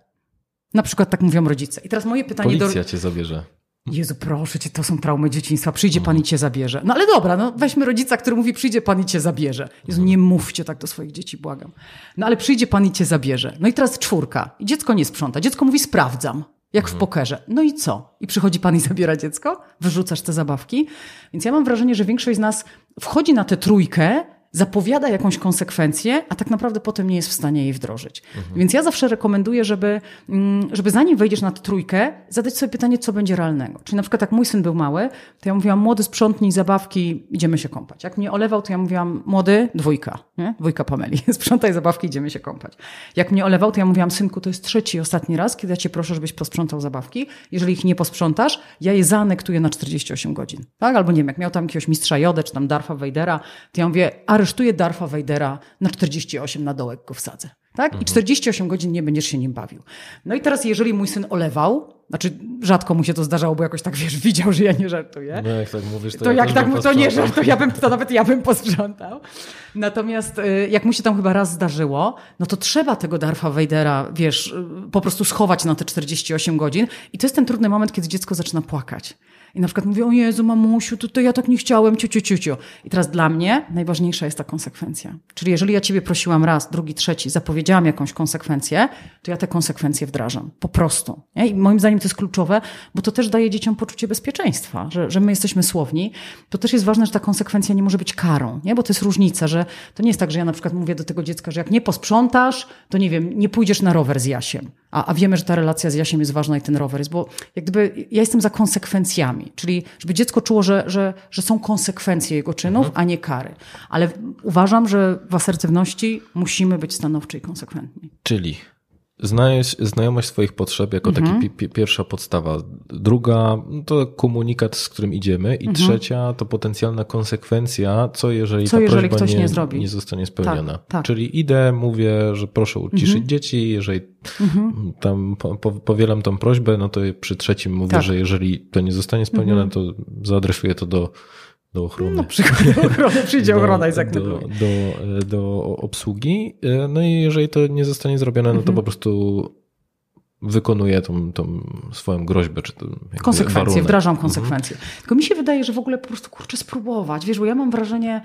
Na przykład tak mówią rodzice. I teraz moje pytanie Policja do. cię zabierze. Jezu, proszę cię, to są traumy dzieciństwa. Przyjdzie pan i cię zabierze. No ale dobra, no weźmy rodzica, który mówi, przyjdzie pan i cię zabierze. Jezu, nie mówcie tak do swoich dzieci, błagam. No ale przyjdzie pan i cię zabierze. No i teraz czwórka. I dziecko nie sprząta. Dziecko mówi, sprawdzam. Jak w pokerze. No i co? I przychodzi pan i zabiera dziecko? Wyrzucasz te zabawki? Więc ja mam wrażenie, że większość z nas wchodzi na tę trójkę, zapowiada jakąś konsekwencję, a tak naprawdę potem nie jest w stanie jej wdrożyć. Więc ja zawsze rekomenduję, żeby, mm, żeby zanim wejdziesz na trójkę, zadać sobie pytanie, co będzie realnego. Czyli na przykład jak mój syn był mały, to ja mówiłam, młody sprzątnij zabawki, idziemy się kąpać. Jak mnie olewał, to ja mówiłam, młody, dwójka, nie? dwójka Pameli, sprzątaj zabawki, idziemy się kąpać. Jak mnie olewał, to ja mówiłam, synku, to jest trzeci ostatni raz, kiedy ja cię proszę, żebyś posprzątał zabawki. Jeżeli ich nie posprzątasz, ja je zaanektuję na 48 godzin. Tak? Albo nie wiem, jak miał tam jakiegoś mistrza Jodę, czy tam Darfa Vadera, to ja mówię, aresztuję Darfa Vadera na 48, na dołek go wsadzę. Tak? I 48 godzin nie będziesz się nim bawił. No i teraz, jeżeli mój syn olewał, znaczy rzadko mu się to zdarzało, bo jakoś tak, wiesz, widział, że ja nie żartuję. No jak tak mówisz, to, To ja jak tak mu to nie posprzątał. żart, to ja bym, to nawet ja bym posprzątał. Natomiast y, jak mu się tam chyba raz zdarzyło, no to trzeba tego Darfa Vadera, wiesz, y, po prostu schować na te 48 godzin. I to jest ten trudny moment, kiedy dziecko zaczyna płakać. I na przykład mówi, o Jezu, mamusiu, to, to ja tak nie chciałem, ciu, ciu, ciu. I teraz dla mnie najważniejsza jest ta konsekwencja. Czyli jeżeli ja ciebie prosiłam raz, drugi, trzeci, zapowiedziałam jakąś konsekwencję, to ja te konsekwencje wdrażam. Po prostu. Nie? I moim zdaniem to jest kluczowe, bo to też daje dzieciom poczucie bezpieczeństwa, że, że my jesteśmy słowni. To też jest ważne, że ta konsekwencja nie może być karą, nie? bo to jest różnica, że to nie jest tak, że ja na przykład mówię do tego dziecka, że jak nie posprzątasz, to nie wiem, nie pójdziesz na rower z Jasiem. A, a wiemy, że ta relacja z Jasiem jest ważna i ten rower jest, bo jak gdyby ja jestem za konsekwencjami, czyli żeby dziecko czuło, że, że, że są konsekwencje jego czynów, a nie kary. Ale uważam, że w asertywności musimy być stanowczy i konsekwentni. Czyli znajesz, znajomość swoich potrzeb jako Mhm. taki pi, pi, pierwsza podstawa. Druga to komunikat, z którym idziemy. I trzecia to potencjalna konsekwencja, co jeżeli Mhm. Co ta jeżeli prośba nie, nie zrobi. nie zostanie spełniona. tak. Czyli idę, mówię, że proszę uciszyć Mhm. dzieci. Jeżeli tam po, po, powielam tą prośbę, no to przy trzecim mówię, Tak. że jeżeli to nie zostanie spełnione, to zaadresuję to do, do ochrony. No przychodzi ochrona, przyjdzie ochrona i do, do, do obsługi. No i jeżeli to nie zostanie zrobione, Mhm. no to po prostu wykonuję tą, tą swoją groźbę, czy Konsekwencje, warunek. wdrażam konsekwencje. Tylko mi się wydaje, że w ogóle po prostu kurczę spróbować. Wiesz, bo ja mam wrażenie,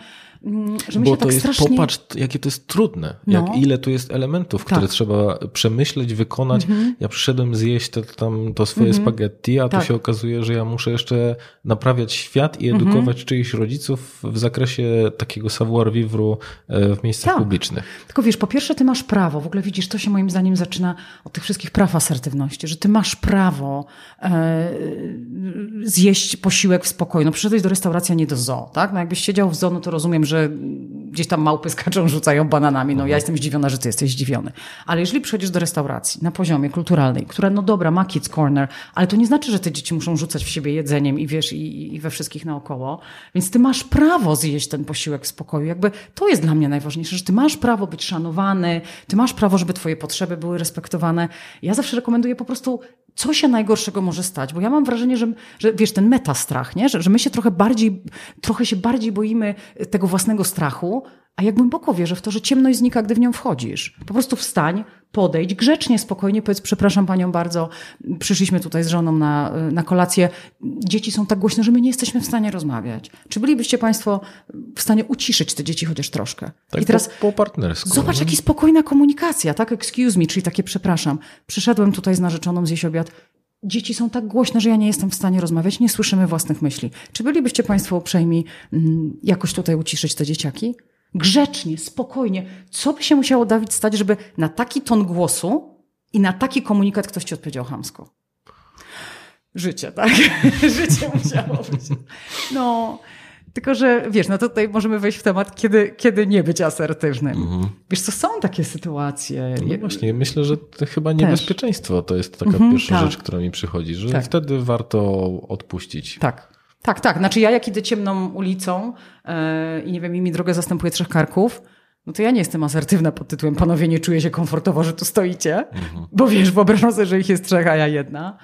że my Bo się to tak jest, strasznie... popatrz, jakie to jest trudne. No. Jak, ile tu jest elementów, które Tak. trzeba przemyśleć, wykonać. Ja przyszedłem zjeść to, tam, to swoje spaghetti, a Tak. tu się okazuje, że ja muszę jeszcze naprawiać świat i edukować czyichś rodziców w zakresie takiego savoir vivre e, w miejscach Tak. publicznych. Tylko wiesz, po pierwsze ty masz prawo, w ogóle widzisz, to się moim zdaniem zaczyna od tych wszystkich praw asertywności, że ty masz prawo e, zjeść posiłek w spokoju. No przyszedłeś do restauracji, a nie do zoo, tak? No jakbyś siedział w zoo, no to rozumiem, że gdzieś tam małpy skaczą, rzucają bananami. No ja jestem zdziwiona, że ty jesteś zdziwiony. Ale jeżeli przychodzisz do restauracji na poziomie kulturalnej, która, no dobra, ma kids corner, ale to nie znaczy, że te dzieci muszą rzucać w siebie jedzeniem i wiesz, i, i we wszystkich naokoło. Więc ty masz prawo zjeść ten posiłek w spokoju. Jakby to jest dla mnie najważniejsze, że ty masz prawo być szanowany, ty masz prawo, żeby twoje potrzeby były respektowane. Ja zawsze rekomenduję po prostu co się najgorszego może stać? Bo ja mam wrażenie, że, że wiesz, ten metastrach, nie? Że, że my się trochę bardziej, trochę się bardziej boimy tego własnego strachu, a jak głęboko wierzę w to, że ciemność znika, gdy w nią wchodzisz. Po prostu wstań, podejdź, grzecznie, spokojnie, powiedz, przepraszam panią bardzo, przyszliśmy tutaj z żoną na, na kolację, dzieci są tak głośne, że my nie jesteśmy w stanie rozmawiać. Czy bylibyście państwo w stanie uciszyć te dzieci chociaż troszkę? Tak I teraz po, po partnersku. Zobacz, jaki spokojna komunikacja, tak? Excuse me, czyli takie przepraszam. Przyszedłem tutaj z narzeczoną zjeść obiad. Dzieci są tak głośne, że ja nie jestem w stanie rozmawiać, nie słyszymy własnych myśli. Czy bylibyście Państwo uprzejmi mm, jakoś tutaj uciszyć te dzieciaki? Grzecznie, spokojnie. Co by się musiało, Dawid, stać, żeby na taki ton głosu i na taki komunikat ktoś ci odpowiedział chamsko? Życie, tak? Życie musiało być. No, Tylko, że wiesz, no to tutaj możemy wejść w temat, kiedy, kiedy nie być asertywnym. Mhm. Wiesz co, są takie sytuacje. No właśnie, myślę, że to chyba Też. niebezpieczeństwo to jest taka Mhm, pierwsza tak. rzecz, która mi przychodzi, że Tak. wtedy warto odpuścić. Tak. Tak, tak. Znaczy ja jak idę ciemną ulicą yy, i nie wiem, i mi drogę zastępuje trzech karków, no to ja nie jestem asertywna pod tytułem panowie, nie czuję się komfortowo, że tu stoicie, bo wiesz, wyobrażam sobie, że ich jest trzech, a ja jedna.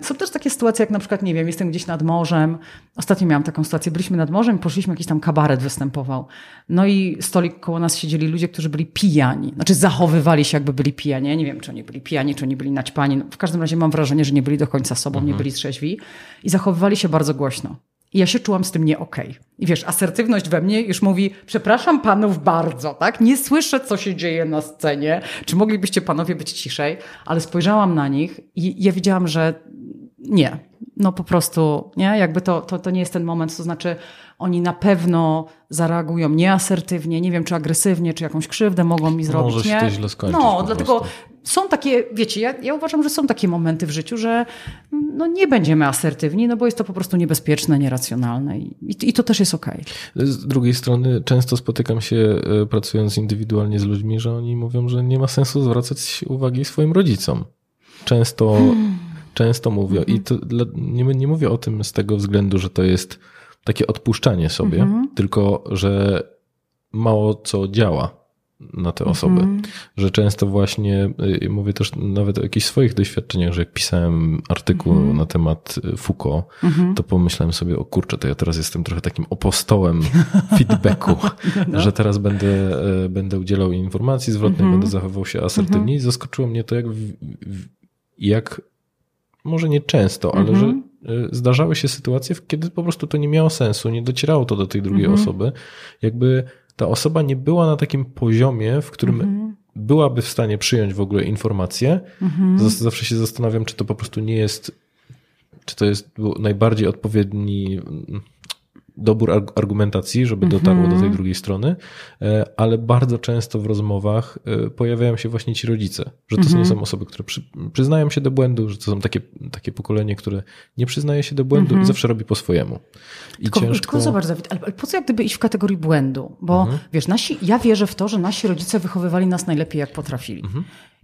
Są też takie sytuacje, jak na przykład, nie wiem, jestem gdzieś nad morzem. Ostatnio miałam taką sytuację, byliśmy nad morzem i poszliśmy, jakiś tam kabaret występował. No i stolik koło nas siedzieli ludzie, którzy byli pijani. Znaczy zachowywali się jakby byli pijani. Ja nie wiem, czy oni byli pijani, czy oni byli naćpani. No, w każdym razie mam wrażenie, że nie byli do końca sobą, nie byli trzeźwi. I zachowywali się bardzo głośno. I ja się czułam z tym nie okej. I wiesz, asertywność we mnie już mówi, przepraszam panów bardzo, tak? Nie słyszę, co się dzieje na scenie. Czy moglibyście panowie być ciszej? Ale spojrzałam na nich i ja widziałam, że nie. No po prostu, nie? Jakby to, to, to nie jest ten moment, to znaczy oni na pewno zareagują nieasertywnie, nie wiem, czy agresywnie, czy jakąś krzywdę mogą mi zrobić, Może się nie? to źle skończyć No, dlatego prostu. Są takie, wiecie, ja, ja uważam, że są takie momenty w życiu, że no, nie będziemy asertywni, no bo jest to po prostu niebezpieczne, nieracjonalne i, i to też jest okej. Z drugiej strony często spotykam się e, pracując indywidualnie z ludźmi, że oni mówią, że nie ma sensu zwracać uwagi swoim rodzicom. Często, często mówię i to nie, nie mówię o tym z tego względu, że to jest takie odpuszczanie sobie, tylko że mało co działa na te osoby. Że często właśnie, y, mówię też nawet o jakichś swoich doświadczeniach, że jak pisałem artykuł na temat y, Foucault, to pomyślałem sobie, o kurczę, to ja teraz jestem trochę takim opostołem feedbacku, że teraz będę, y, będę udzielał informacji zwrotnych, będę zachowywał się asertywnie. I zaskoczyło mnie to, jak, jak może nie często, ale że zdarzały się sytuacje, kiedy po prostu to nie miało sensu, nie docierało to do tej drugiej osoby. Jakby ta osoba nie była na takim poziomie, w którym byłaby w stanie przyjąć w ogóle informację. Zas- Zawsze się zastanawiam, czy to po prostu nie jest, czy to jest najbardziej odpowiedni dobór arg- argumentacji, żeby dotarło do tej drugiej strony, e, ale bardzo często w rozmowach e, pojawiają się właśnie ci rodzice, że to nie są osoby, które przy, przyznają się do błędu, że to są takie, takie pokolenie, które nie przyznaje się do błędu i zawsze robi po swojemu. I Tylko, ciężko... tylko zobacz, Dawid, ale, po co jak gdyby iść w kategorii błędu? Bo wiesz, nasi, ja wierzę w to, że nasi rodzice wychowywali nas najlepiej, jak potrafili.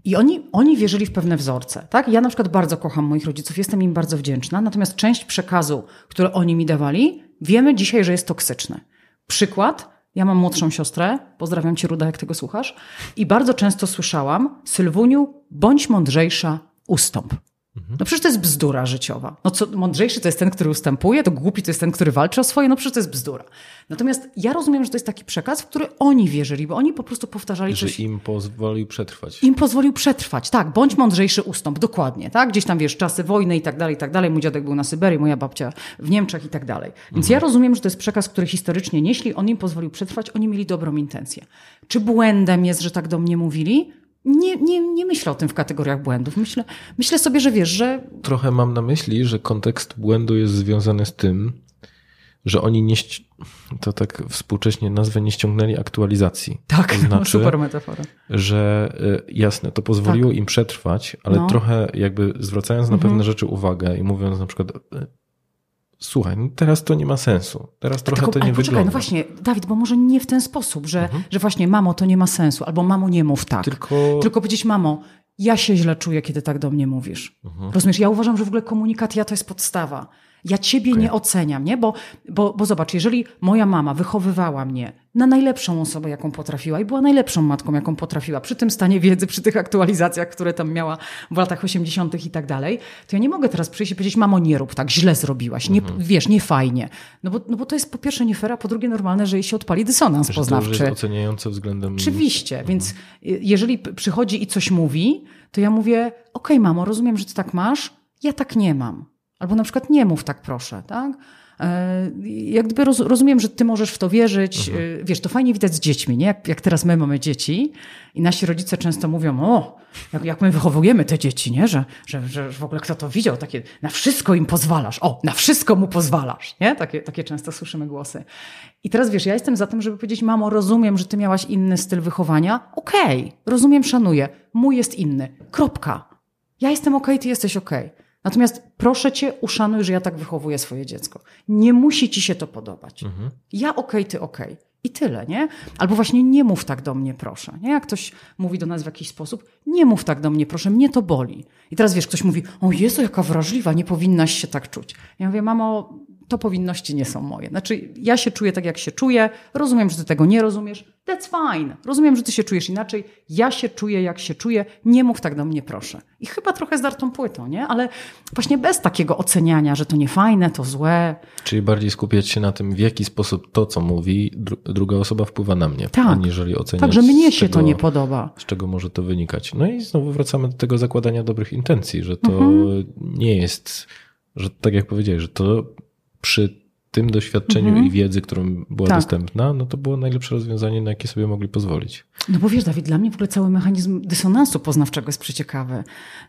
I oni, oni wierzyli w pewne wzorce. Tak? Ja na przykład bardzo kocham moich rodziców, jestem im bardzo wdzięczna, natomiast część przekazu, który oni mi dawali, wiemy dzisiaj, że jest toksyczny. Przykład, ja mam młodszą siostrę, pozdrawiam cię Ruda, jak tego słuchasz, i bardzo często słyszałam, Sylwuniu, bądź mądrzejsza, ustąp. No przecież to jest bzdura życiowa. No co, mądrzejszy to jest ten, który ustępuje, to głupi to jest ten, który walczy o swoje, no przecież to jest bzdura. Natomiast ja rozumiem, że to jest taki przekaz, w który oni wierzyli, bo oni po prostu powtarzali że coś im pozwolił przetrwać. im pozwolił przetrwać. Tak, bądź mądrzejszy ustąp, dokładnie. Tak? Gdzieś tam, wiesz, czasy wojny i tak dalej, i tak dalej. Mój dziadek był na Syberii, moja babcia w Niemczech i tak dalej. Więc ja rozumiem, że to jest przekaz, który historycznie nieśli, on im pozwolił przetrwać, oni mieli dobrą intencję. Czy błędem jest, że tak do mnie mówili? Nie, nie, nie myślę o tym w kategoriach błędów. Myślę, myślę sobie, że wiesz, że Trochę mam na myśli, że kontekst błędu jest związany z tym, że oni nie, to tak współcześnie nazwę, nie ściągnęli aktualizacji. tak, To znaczy, super metafora. że y, jasne, to pozwoliło im przetrwać, ale No. trochę jakby zwracając na Mhm. pewne rzeczy uwagę i mówiąc na przykład, y, słuchaj, no teraz to nie ma sensu. Teraz trochę Tylko, to nie poczekaj, wygląda. no właśnie, Dawid, bo może nie w ten sposób, że, że właśnie mamo, to nie ma sensu, albo mamo, nie mów tak. Tylko- Tylko powiedzieć, mamo, ja się źle czuję, kiedy tak do mnie mówisz. Rozumiesz, ja uważam, że w ogóle komunikat ja to jest podstawa. Ja ciebie nie oceniam, nie? Bo, bo, bo zobacz, jeżeli moja mama wychowywała mnie na najlepszą osobę, jaką potrafiła i była najlepszą matką, jaką potrafiła, przy tym stanie wiedzy, przy tych aktualizacjach, które tam miała w latach 80. i tak dalej, to ja nie mogę teraz przyjść i powiedzieć, mamo, nie rób tak, źle zrobiłaś, nie, wiesz, nie fajnie. No bo, no bo to jest po pierwsze nie fair, a po drugie normalne, że jej się odpali dysonans że to poznawczy. jest oceniające względem... Oczywiście, więc y, jeżeli przychodzi i coś mówi, to ja mówię, okej mamo, rozumiem, że ty tak masz, ja tak nie mam. Albo na przykład nie mów tak proszę, tak? E, Jak gdyby roz, rozumiem, że ty możesz w to wierzyć. E, Wiesz, to fajnie widać z dziećmi, nie? Jak, jak teraz my mamy dzieci i nasi rodzice często mówią, o, jak, jak my wychowujemy te dzieci, nie? Że, że, że w ogóle kto to widział, takie, na wszystko im pozwalasz, o, na wszystko mu pozwalasz, nie? Takie, takie często słyszymy głosy. I teraz wiesz, ja jestem za tym, żeby powiedzieć, mamo, rozumiem, że ty miałaś inny styl wychowania. Okej, rozumiem, szanuję. Mój jest inny. Kropka. Ja jestem okej, ty jesteś okej. Natomiast proszę cię, uszanuj, że ja tak wychowuję swoje dziecko. Nie musi ci się to podobać. Mhm. Ja okej, ty okej. I tyle, nie? Albo właśnie nie mów tak do mnie, proszę. Nie? Jak ktoś mówi do nas w jakiś sposób, nie mów tak do mnie, proszę, mnie to boli. I teraz wiesz, ktoś mówi, o Jezu, jaka wrażliwa, nie powinnaś się tak czuć. Ja mówię, mamo, to powinności nie są moje. Znaczy, ja się czuję tak, jak się czuję, rozumiem, że ty tego nie rozumiesz, that's fine. Rozumiem, że ty się czujesz inaczej, ja się czuję, jak się czuję, nie mów tak do mnie, proszę. I chyba trochę zdartą płytą, nie? Ale właśnie bez takiego oceniania, że to nie fajne, to złe. Czyli bardziej skupiać się na tym, w jaki sposób to, co mówi, dru- druga osoba wpływa na mnie, Tak. aniżeli oceniać. Także mnie z się to czego- nie podoba. z czego może to wynikać. No i znowu wracamy do tego zakładania dobrych intencji, że to Mhm. nie jest, że tak jak powiedziałeś, że to przy tym doświadczeniu i wiedzy, którą była Tak. dostępna, no to było najlepsze rozwiązanie, na jakie sobie mogli pozwolić. No bo wiesz, Dawid, dla mnie w ogóle cały mechanizm dysonansu poznawczego jest przeciekawy.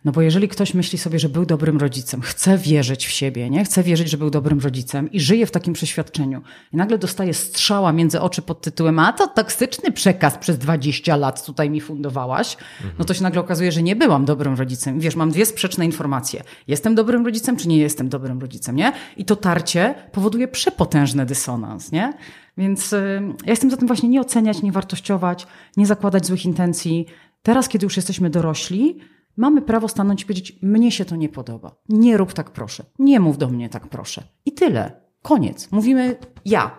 No bo jeżeli ktoś myśli sobie, że był dobrym rodzicem, chce wierzyć w siebie, nie? Chce wierzyć, że był dobrym rodzicem i żyje w takim przeświadczeniu i nagle dostaje strzała między oczy pod tytułem a to toksyczny przekaz przez 20 lat tutaj mi fundowałaś, no to się nagle okazuje, że nie byłam dobrym rodzicem. Wiesz, mam dwie sprzeczne informacje. Jestem dobrym rodzicem, czy nie jestem dobrym rodzicem, nie? I to tarcie powoduje przepotężny dysonans, nie? Więc y, ja jestem za tym właśnie nie oceniać, nie wartościować, nie zakładać złych intencji. Teraz, kiedy już jesteśmy dorośli, mamy prawo stanąć i powiedzieć: Mnie się to nie podoba. Nie rób tak, proszę. Nie mów do mnie tak, proszę. I tyle. Koniec. Mówimy ja.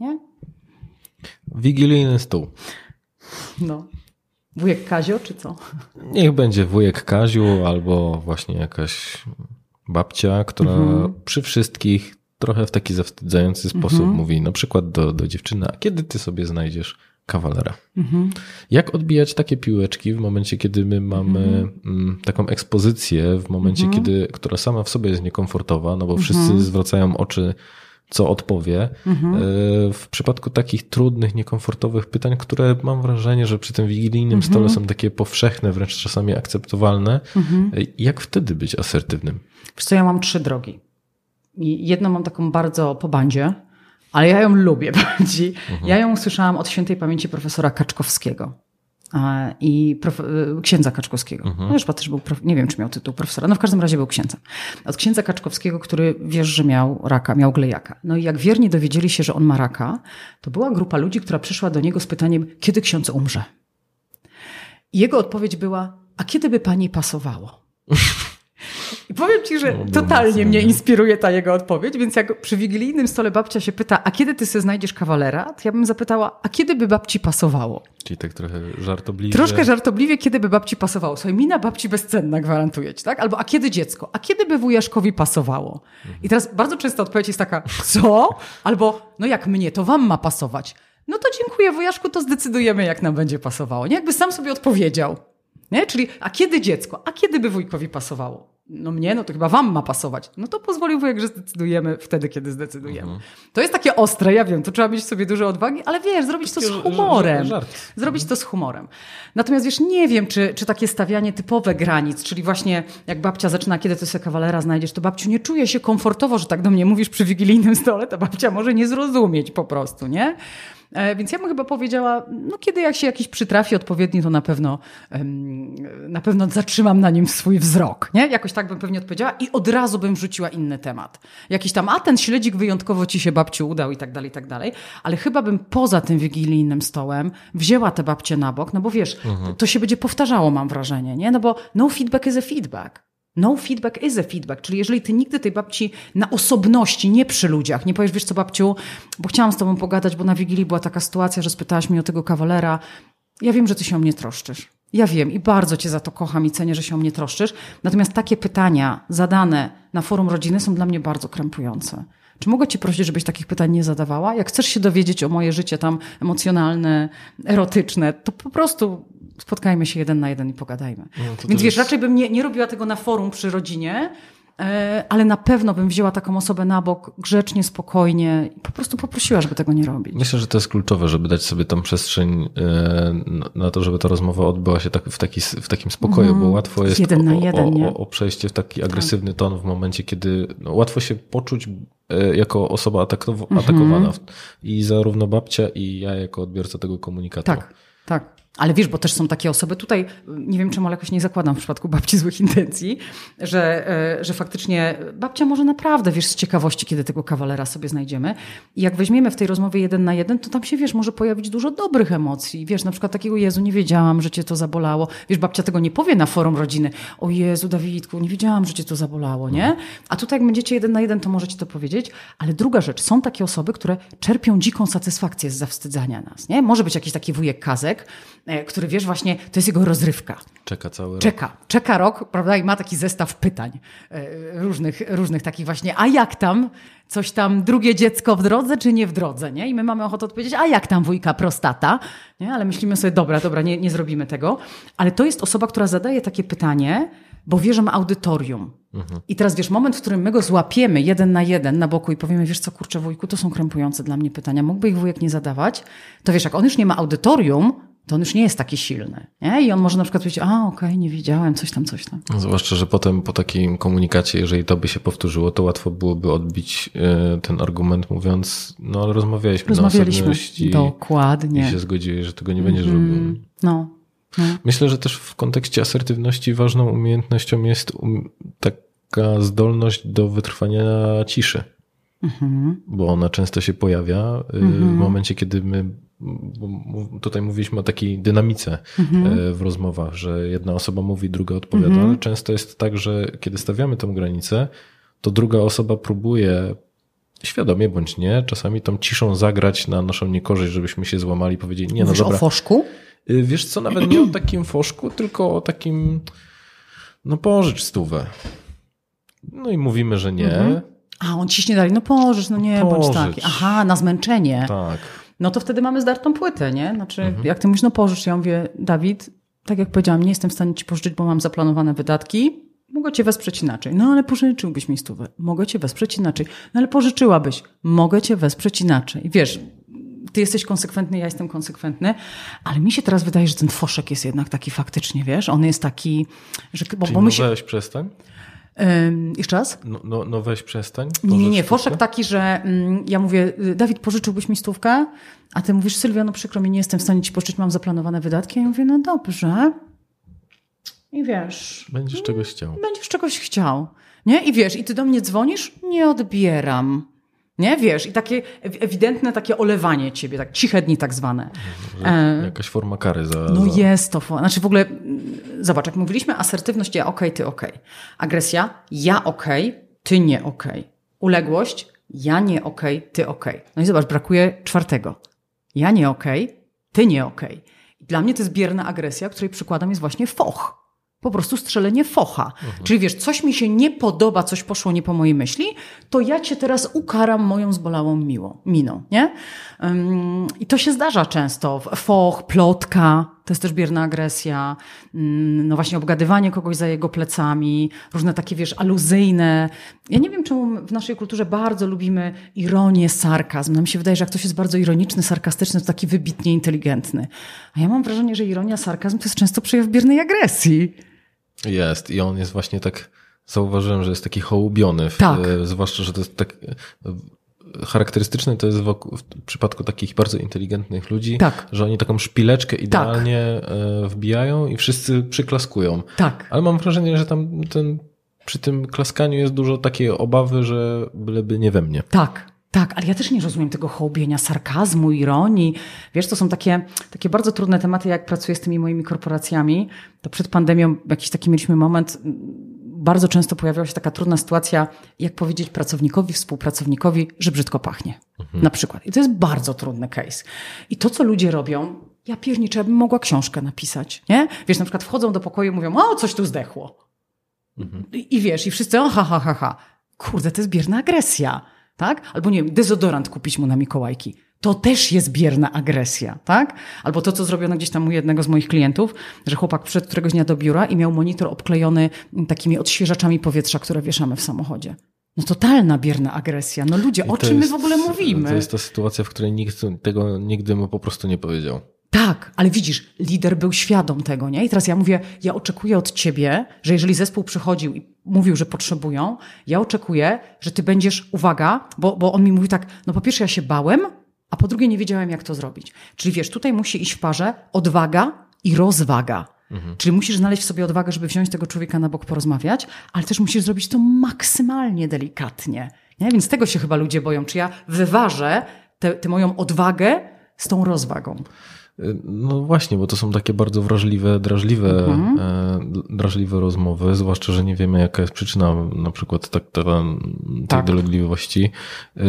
Nie? Wigilijny stół. No. Wujek Kazio, czy co? Niech będzie wujek Kaziu albo właśnie jakaś babcia, która Mhm. przy wszystkich trochę w taki zawstydzający sposób Mhm. mówi na przykład do, do dziewczyny, a kiedy ty sobie znajdziesz kawalera? Mhm. Jak odbijać takie piłeczki w momencie, kiedy my mamy Mhm. mm, taką ekspozycję, w momencie, kiedy, która sama w sobie jest niekomfortowa, no bo wszyscy Mhm. zwracają oczy, co odpowie. E, W przypadku takich trudnych, niekomfortowych pytań, które mam wrażenie, że przy tym wigilijnym Mhm. stole są takie powszechne, wręcz czasami akceptowalne, e, jak wtedy być asertywnym? Wiesz co, ja mam trzy drogi. I jedną mam taką bardzo po bandzie, ale ja ją lubię bardziej. Ja ją usłyszałam od świętej pamięci profesora Kaczkowskiego. I prof, y, księdza Kaczkowskiego. No już też był, prof, nie wiem czy miał tytuł profesora, no w każdym razie był księdzem. Od księdza Kaczkowskiego, który wiesz, że miał raka, miał glejaka. No i jak wierni dowiedzieli się, że on ma raka, to była grupa ludzi, która przyszła do niego z pytaniem, kiedy ksiądz umrze? I jego odpowiedź była, a kiedy by pani pasowało? Powiem ci, że No, totalnie mnie nie? inspiruje ta jego odpowiedź, więc jak przy wigilijnym stole babcia się pyta, a kiedy ty sobie znajdziesz kawalera, to ja bym zapytała, a kiedy by babci pasowało? Czyli tak trochę żartobliwie. Troszkę żartobliwie, kiedy by babci pasowało. Słuchaj, mina babci bezcenna, gwarantuję ci, tak? Albo a kiedy dziecko? A kiedy by wujaszkowi pasowało? I teraz bardzo często odpowiedź jest taka, co? Albo, no jak mnie, to wam ma pasować. No to dziękuję wujaszku, to zdecydujemy, jak nam będzie pasowało. Nie? Jakby sam sobie odpowiedział. Nie? Czyli, a kiedy dziecko? A kiedy by wujkowi pasowało? No mnie, no to chyba wam ma pasować. No to pozwolił wujek, że zdecydujemy wtedy, kiedy zdecydujemy. To jest takie ostre, ja wiem, to trzeba mieć sobie dużo odwagi, ale wiesz, zrobić to z Taki ż- humorem. Zrobić to z humorem. Natomiast wiesz, nie wiem, czy, czy takie stawianie typowe granic, czyli właśnie jak babcia zaczyna, kiedy ty sobie kawalera znajdziesz, to babciu nie czuje się komfortowo, że tak do mnie mówisz przy wigilijnym stole, ta babcia może nie zrozumieć po prostu, nie? E, Więc ja bym chyba powiedziała, no kiedy jak się jakiś przytrafi odpowiedni, to na pewno, na pewno zatrzymam na nim swój wzrok, nie? Jakoś tak bym pewnie odpowiedziała i od razu bym rzuciła inny temat. Jakiś tam, a ten śledzik wyjątkowo ci się babciu udał i tak dalej, i tak dalej. Ale chyba bym poza tym wigilijnym stołem wzięła tę babcię na bok, no bo wiesz, to się będzie powtarzało, mam wrażenie, nie? No bo no feedback is a feedback. No feedback is a feedback, czyli jeżeli ty nigdy tej babci na osobności, nie przy ludziach, nie powiesz, wiesz co babciu, bo chciałam z tobą pogadać, bo na Wigilii była taka sytuacja, że spytałaś mnie o tego kawalera. Ja wiem, że ty się o mnie troszczysz. Ja wiem i bardzo cię za to kocham i cenię, że się o mnie troszczysz. Natomiast takie pytania zadane na forum rodziny są dla mnie bardzo krępujące. Czy mogę cię prosić, żebyś takich pytań nie zadawała? Jak chcesz się dowiedzieć o moje życie tam emocjonalne, erotyczne, to po prostu spotkajmy się jeden na jeden i pogadajmy. No, Więc też wiesz, jest- raczej bym nie, nie robiła tego na forum przy rodzinie, e, ale na pewno bym wzięła taką osobę na bok, grzecznie, spokojnie i po prostu poprosiła, żeby tego nie robić. Myślę, że to jest kluczowe, żeby dać sobie tam przestrzeń e, na- to, żeby ta rozmowa odbyła się tak w, taki, w takim spokoju, bo łatwo jest. Jeden na jeden, o, o, o przejście w taki agresywny ton w momencie, kiedy no, łatwo się poczuć e, jako osoba Mhm. atakowana. I zarówno babcia i ja jako odbiorca tego komunikatu. Tak, tak. Ale wiesz, bo też są takie osoby, tutaj nie wiem czemu, ale jakoś nie zakładam w przypadku babci złych intencji, że, e, że faktycznie babcia może naprawdę, wiesz, z ciekawości, kiedy tego kawalera sobie znajdziemy. I jak weźmiemy w tej rozmowie jeden na jeden, to tam się, wiesz, może pojawić dużo dobrych emocji. Wiesz, na przykład takiego, Jezu, nie wiedziałam, że cię to zabolało. Wiesz, babcia tego nie powie na forum rodziny. O Jezu, Dawidku, nie wiedziałam, że cię to zabolało, nie? A tutaj jak będziecie jeden na jeden, to możecie to powiedzieć. Ale druga rzecz, są takie osoby, które czerpią dziką satysfakcję z zawstydzania nas, nie? Może być jakiś taki wujek Kazek, który, wiesz, właśnie, to jest jego rozrywka. Czeka cały rok. Czeka, czeka rok, prawda, i ma taki zestaw pytań e, różnych, różnych takich właśnie, a jak tam, coś tam, drugie dziecko w drodze, czy nie w drodze, nie? I my mamy ochotę odpowiedzieć, a jak tam wujka prostata, nie? Ale myślimy sobie, dobra, dobra, nie, nie zrobimy tego. Ale to jest osoba, która zadaje takie pytanie, bo wie, że ma audytorium. I teraz wiesz, moment, w którym my go złapiemy jeden na jeden na boku i powiemy, wiesz co, kurczę wujku, to są krępujące dla mnie pytania, mógłby ich wujek nie zadawać, to wiesz, jak on już nie ma audytorium, to on już nie jest taki silny. Nie? I on może na przykład powiedzieć, a okej, nie wiedziałem, coś tam, coś tam. Zwłaszcza, że potem po takim komunikacie, jeżeli to by się powtórzyło, to łatwo byłoby odbić e, ten argument mówiąc, no ale rozmawialiśmy, Rozmawialiśmy. na osobności Dokładnie. i się zgodziłeś, że tego nie będziesz robił. No. no. Myślę, że też w kontekście asertywności ważną umiejętnością jest um, taka zdolność do wytrwania ciszy. Bo ona często się pojawia y, w momencie, kiedy my, bo tutaj mówiliśmy o takiej dynamice y, w rozmowach, że jedna osoba mówi, druga odpowiada, ale często jest tak, że kiedy stawiamy tą granicę, to druga osoba próbuje świadomie bądź nie, czasami tą ciszą zagrać na naszą niekorzyść, żebyśmy się złamali i powiedzieli, nie no Mówisz dobra, o foszku? Y, Wiesz co, nawet nie o takim foszku, tylko o takim, no pożycz stówę. No i mówimy, że nie. A, on ciśnie dalej, no pożycz, no nie, bądź Pożycz. taki. Aha, na zmęczenie. Tak. No to wtedy mamy zdartą płytę, nie? Znaczy, Mhm. jak ty mówisz, no pożycz, ja mówię, Dawid, tak jak powiedziałam, nie jestem w stanie ci pożyczyć, bo mam zaplanowane wydatki, mogę cię wesprzeć inaczej. No ale pożyczyłbyś mi stówę. Mogę cię wesprzeć inaczej. No ale pożyczyłabyś. Mogę cię wesprzeć inaczej. Wiesz, ty jesteś konsekwentny, ja jestem konsekwentny, ale mi się teraz wydaje, że ten foszek jest jednak taki faktycznie, wiesz, on jest taki, że... Bo, Czyli bo my się... weź przestań. Ym, jeszcze raz? No, no, no weź przestań. Nie, nie, nie. Foszek taki, że mm, ja mówię, Dawid, pożyczyłbyś mi stówkę? A ty mówisz, Sylwia, no przykro mi, nie jestem w stanie ci pożyczyć, mam zaplanowane wydatki. Ja mówię, no dobrze. I wiesz, Będziesz czegoś chciał. będziesz czegoś chciał. Nie? I wiesz, i ty do mnie dzwonisz? Nie odbieram. Nie? Wiesz, i takie ew- ewidentne takie olewanie ciebie, tak ciche dni tak zwane. Że Jakaś forma kary za. No za... jest to. Znaczy w ogóle, zobacz, jak mówiliśmy asertywność, ja okej, ty okej. Agresja, ja okej, ty nie okej. Uległość, ja nie okej, ty okej. No i zobacz, brakuje czwartego. Ja nie okej, ty nie okej. Dla mnie to jest bierna agresja, której przykładem jest właśnie foch. Po prostu strzelenie focha. Czyli wiesz, coś mi się nie podoba, coś poszło nie po mojej myśli, to ja cię teraz ukaram moją zbolałą miłą, miną, nie? Ym, I to się zdarza często. Foch, plotka, to jest też bierna agresja, Ym, no właśnie obgadywanie kogoś za jego plecami, różne takie, wiesz, aluzyjne. Ja nie wiem, czemu w naszej kulturze bardzo lubimy ironię, sarkazm. Nam się wydaje, że jak ktoś jest bardzo ironiczny, sarkastyczny, to taki wybitnie inteligentny. A ja mam wrażenie, że ironia, sarkazm to jest często przejaw biernej agresji. Jest. I on jest właśnie tak. Zauważyłem, że jest taki hołubiony. W, Tak. e, Zwłaszcza, że to jest tak. e, Charakterystyczne to jest wokół, w przypadku takich bardzo inteligentnych ludzi, Tak. że oni taką szpileczkę idealnie e, wbijają i wszyscy przyklaskują. Tak. Ale mam wrażenie, że tam ten, przy tym klaskaniu jest dużo takiej obawy, że byleby nie we mnie. Tak, tak, ale ja też nie rozumiem tego hołbienia, sarkazmu, ironii. Wiesz, to są takie, takie bardzo trudne tematy, jak pracuję z tymi moimi korporacjami. To przed pandemią jakiś taki mieliśmy moment, bardzo często pojawiała się taka trudna sytuacja, jak powiedzieć pracownikowi, współpracownikowi, że brzydko pachnie. Na przykład. I to jest bardzo trudny case. I to, co ludzie robią, ja pierniczę, ja bym mogła książkę napisać, nie? Wiesz, na przykład wchodzą do pokoju i mówią, o, coś tu zdechło. I, I wiesz, i wszyscy, o, ha, ha, ha, ha. Kurde, to jest bierna agresja, tak? Albo nie wiem, dezodorant kupić mu na Mikołajki. To też jest bierna agresja, tak? Albo to, co zrobiono gdzieś tam u jednego z moich klientów, że chłopak przyszedł któregoś dnia do biura i miał monitor obklejony takimi odświeżaczami powietrza, które wieszamy w samochodzie. No totalna bierna agresja. No ludzie, I o czym my jest- w ogóle mówimy? To jest ta sytuacja, w której nikt tego nigdy mu po prostu nie powiedział. Tak, ale widzisz, lider był świadom tego, nie? I teraz ja mówię, ja oczekuję od ciebie, że jeżeli zespół przychodził i mówił, że potrzebują, ja oczekuję, że ty będziesz, uwaga, bo, bo on mi mówi tak, no po pierwsze ja się bałem, a po drugie nie wiedziałem, jak to zrobić. Czyli wiesz, tutaj musi iść w parze odwaga i rozwaga. Czyli musisz znaleźć w sobie odwagę, żeby wziąć tego człowieka na bok, porozmawiać, ale też musisz zrobić to maksymalnie delikatnie. Nie? Więc tego się chyba ludzie boją. Czy ja wyważę tę moją odwagę z tą rozwagą? No właśnie, bo to są takie bardzo wrażliwe, drażliwe, Mhm. e, drażliwe rozmowy, zwłaszcza, że nie wiemy, jaka jest przyczyna na przykład tak, ta, tej Tak. dolegliwości. E,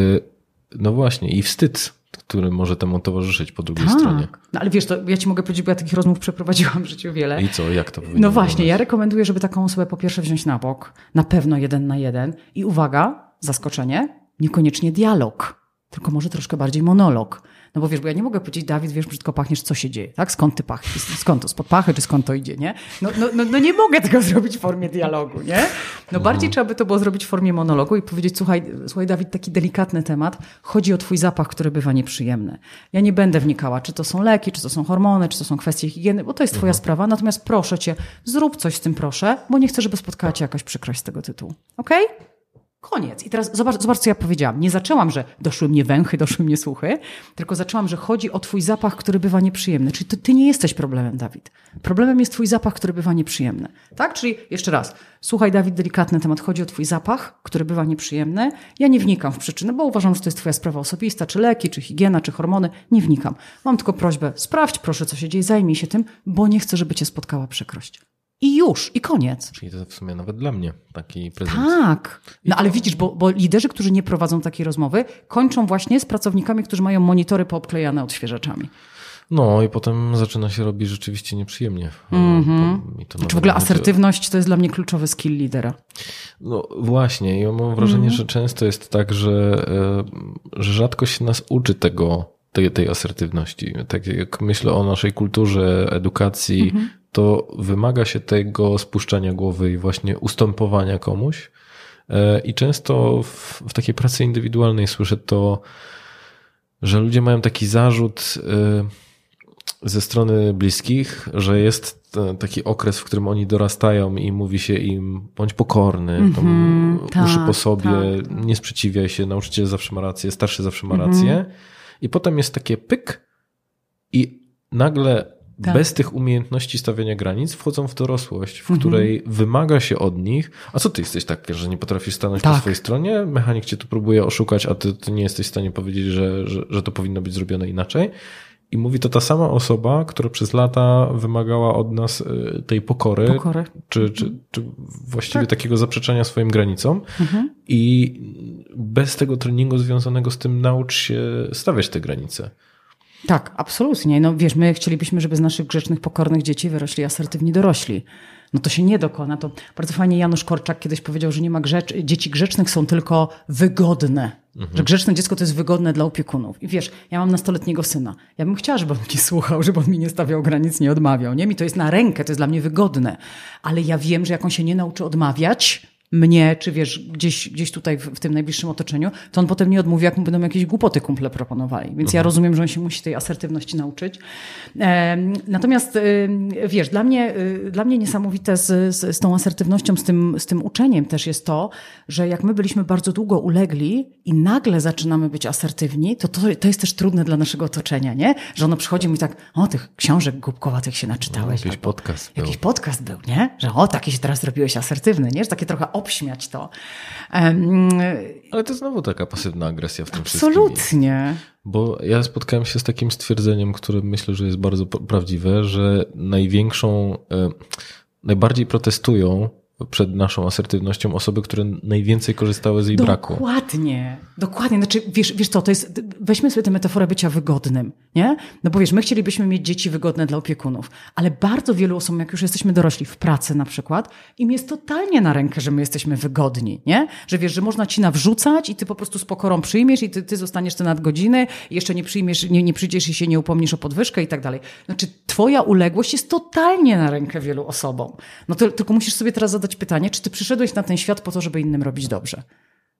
No właśnie, i wstyd, który może temu towarzyszyć po drugiej stronie. No ale wiesz, to ja ci mogę powiedzieć, bo ja takich rozmów przeprowadziłam w życiu wiele. I co, jak to powinno No właśnie, wyglądać? ja rekomenduję, żeby taką osobę po pierwsze wziąć na bok, na pewno jeden na jeden i uwaga, zaskoczenie, niekoniecznie dialog, tylko może troszkę bardziej monolog. No bo wiesz, bo ja nie mogę powiedzieć, Dawid, wiesz, brzydko pachniesz, co się dzieje, tak? Skąd ty pachniesz? Skąd to? Spod pachy, czy skąd to idzie, nie? No, no, no, no nie mogę tego zrobić w formie dialogu, nie? No bardziej trzeba by to było zrobić w formie monologu i powiedzieć, słuchaj, słuchaj Dawid, taki delikatny temat, chodzi o twój zapach, który bywa nieprzyjemny. Ja nie będę wnikała, czy to są leki, czy to są hormony, czy to są kwestie higieny, bo to jest twoja sprawa, natomiast proszę cię, zrób coś z tym proszę, bo nie chcę, żeby spotkała cię jakaś przykrość z tego tytułu. Okej? Koniec. I teraz zobacz, zobacz, co ja powiedziałam. Nie zaczęłam, że doszły mnie węchy, doszły mnie słuchy, tylko zaczęłam, że chodzi o twój zapach, który bywa nieprzyjemny. Czyli ty, ty nie jesteś problemem, Dawid. Problemem jest twój zapach, który bywa nieprzyjemny. Tak? Czyli jeszcze raz. Słuchaj, Dawid, delikatny temat. Chodzi o twój zapach, który bywa nieprzyjemny. Ja nie wnikam w przyczynę, bo uważam, że to jest twoja sprawa osobista, czy leki, czy higiena, czy hormony. Nie wnikam. Mam tylko prośbę, sprawdź proszę, co się dzieje, zajmij się tym, bo nie chcę, żeby cię spotkała przykrość. I już, i koniec. Czyli to w sumie nawet dla mnie taki prezent. Tak. No ale widzisz, bo, bo liderzy, którzy nie prowadzą takiej rozmowy, kończą właśnie z pracownikami, którzy mają monitory poobklejane odświeżaczami. No i potem zaczyna się robić rzeczywiście nieprzyjemnie. Mhm. I to Czy nawet w ogóle asertywność to jest dla mnie kluczowy skill lidera. No właśnie, ja mam wrażenie, Mhm. że często jest tak, że, e, że rzadko się nas uczy tego, tej, tej asertywności. Tak jak myślę o naszej kulturze, edukacji, Mhm. To wymaga się tego spuszczania głowy i właśnie ustępowania komuś. E, I często w, w takiej pracy indywidualnej słyszę to, że ludzie mają taki zarzut e, ze strony bliskich, że jest taki okres, w którym oni dorastają i mówi się im bądź pokorny, tam tak, uszy po sobie, tak, nie sprzeciwiaj się, nauczyciel zawsze ma rację, starszy zawsze ma rację. I potem jest takie pyk i nagle Tak. bez tych umiejętności stawiania granic wchodzą w dorosłość, w której wymaga się od nich, a co ty jesteś tak, że nie potrafisz stanąć po Tak. swojej stronie, mechanik cię tu próbuje oszukać, a ty, ty nie jesteś w stanie powiedzieć, że, że, że to powinno być zrobione inaczej. I mówi to ta sama osoba, która przez lata wymagała od nas y, tej pokory, Pokory. czy, czy, czy właściwie takiego zaprzeczenia swoim granicom. I bez tego treningu związanego z tym naucz się stawiać te granice. Tak, absolutnie. No wiesz, my chcielibyśmy, żeby z naszych grzecznych, pokornych dzieci wyrośli asertywni dorośli. No to się nie dokona. To bardzo fajnie Janusz Korczak kiedyś powiedział, że nie ma grzecz... dzieci grzecznych są tylko wygodne. Że grzeczne dziecko to jest wygodne dla opiekunów. I wiesz, ja mam nastoletniego syna. Ja bym chciała, żeby on mnie słuchał, żeby on mi nie stawiał granic, nie odmawiał. Nie? Mi to jest na rękę, to jest dla mnie wygodne. Ale ja wiem, że jak on się nie nauczy odmawiać, mnie, czy wiesz, gdzieś, gdzieś tutaj w, w tym najbliższym otoczeniu, to on potem nie odmówi, jak mu będą jakieś głupoty kumple proponowali. Więc ja rozumiem, że on się musi tej asertywności nauczyć. Em, Natomiast em, wiesz, dla mnie, y, dla mnie niesamowite z, z, z tą asertywnością, z tym, z tym uczeniem też jest to, że jak my byliśmy bardzo długo ulegli i nagle zaczynamy być asertywni, to, to to jest też trudne dla naszego otoczenia, nie? Że ono przychodzi i mówi tak, o, tych książek głupkowatych się naczytałeś. Jakiś albo- podcast był. Jakiś podcast był, nie? Że o, taki się teraz zrobiłeś asertywny, nie? Że takie trochę obśmiać to. Ale to znowu taka pasywna agresja w tym wszystkim. absolutnie. Bo ja spotkałem się z takim stwierdzeniem, które myślę, że jest bardzo prawdziwe, że największą, e, najbardziej protestują przed naszą asertywnością osoby, które najwięcej korzystały z jej braku. Dokładnie. Dokładnie. Znaczy, wiesz, wiesz co, to jest, weźmy sobie tę metaforę bycia wygodnym, nie? No bo wiesz, my chcielibyśmy mieć dzieci wygodne dla opiekunów, ale bardzo wielu osobom, jak już jesteśmy dorośli w pracy na przykład, im jest totalnie na rękę, że my jesteśmy wygodni, nie? Że wiesz, że można ci nawrzucać i ty po prostu z pokorą przyjmiesz i ty, ty zostaniesz te nadgodziny jeszcze nie przyjmiesz, nie, nie przyjdziesz i się nie upomnisz o podwyżkę i tak dalej. Znaczy, twoja uległość jest totalnie na rękę wielu osobom. No to, tylko musisz sobie teraz zadać pytanie, czy ty przyszedłeś na ten świat po to, żeby innym robić dobrze?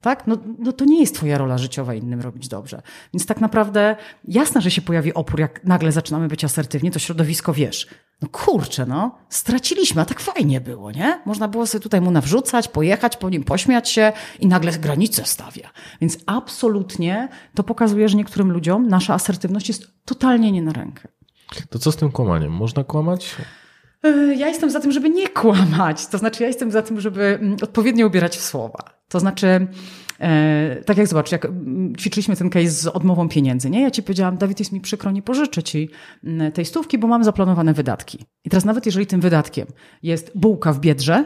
Tak? No, no to nie jest twoja rola życiowa innym robić dobrze. Więc tak naprawdę jasne, że się pojawi opór, jak nagle zaczynamy być asertywni, to środowisko wiesz. No kurczę, no, straciliśmy, a tak fajnie było, nie? Można było sobie tutaj mu nawrzucać, pojechać po nim, pośmiać się i nagle granice stawia. Więc absolutnie to pokazuje, że niektórym ludziom nasza asertywność jest totalnie nie na rękę. To co z tym kłamaniem? Można kłamać? E, ja jestem za tym, żeby nie kłamać. To znaczy, ja jestem za tym, żeby mm, odpowiednio ubierać w słowa. To znaczy, e, tak jak zobacz, jak mm, ćwiczyliśmy ten case z odmową pieniędzy, nie? Ja ci powiedziałam, Dawid, jest mi przykro, nie pożyczę ci mm, tej stówki, bo mam zaplanowane wydatki. I teraz nawet jeżeli tym wydatkiem jest bułka w biedrze,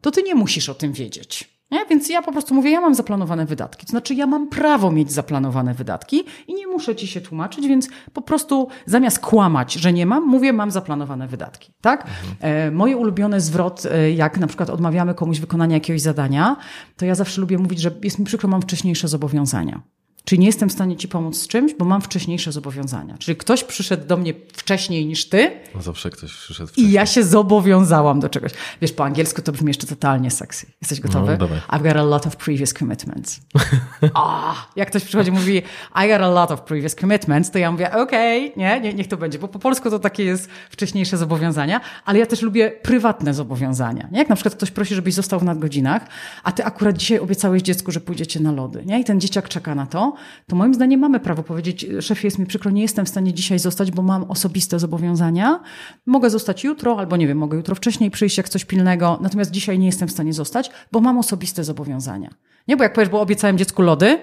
to ty nie musisz o tym wiedzieć. Nie? Więc ja po prostu mówię, ja mam zaplanowane wydatki. To znaczy, ja mam prawo mieć zaplanowane wydatki i nie muszę ci się tłumaczyć, więc po prostu zamiast kłamać, że nie mam, mówię, mam zaplanowane wydatki. Tak? E, moje ulubione zwrot, e, jak na przykład odmawiamy komuś wykonania jakiegoś zadania, to ja zawsze lubię mówić, że jest mi przykro, mam wcześniejsze zobowiązania. Czyli nie jestem w stanie ci pomóc z czymś, bo mam wcześniejsze zobowiązania. Czyli ktoś przyszedł do mnie wcześniej niż ty. No zawsze ktoś przyszedł wcześniej. I ja się zobowiązałam do czegoś. Wiesz, po angielsku to brzmi jeszcze totalnie sexy. Jesteś gotowy? No, I've got a lot of previous commitments. oh, jak ktoś przychodzi i mówi I got a lot of previous commitments, to ja mówię okej, okay, nie, nie, niech to będzie. Bo po polsku to takie jest wcześniejsze zobowiązania, ale ja też lubię prywatne zobowiązania. Nie? Jak na przykład ktoś prosi, żebyś został w nadgodzinach, a ty akurat dzisiaj obiecałeś dziecku, że pójdziecie na lody. Nie? I ten dzieciak czeka na to, to moim zdaniem mamy prawo powiedzieć, szefie, jest mi przykro, nie jestem w stanie dzisiaj zostać, bo mam osobiste zobowiązania. Mogę zostać jutro, albo nie wiem, mogę jutro wcześniej przyjść, jak coś pilnego, natomiast dzisiaj nie jestem w stanie zostać, bo mam osobiste zobowiązania. Nie, bo jak powiesz, bo obiecałem dziecku lody,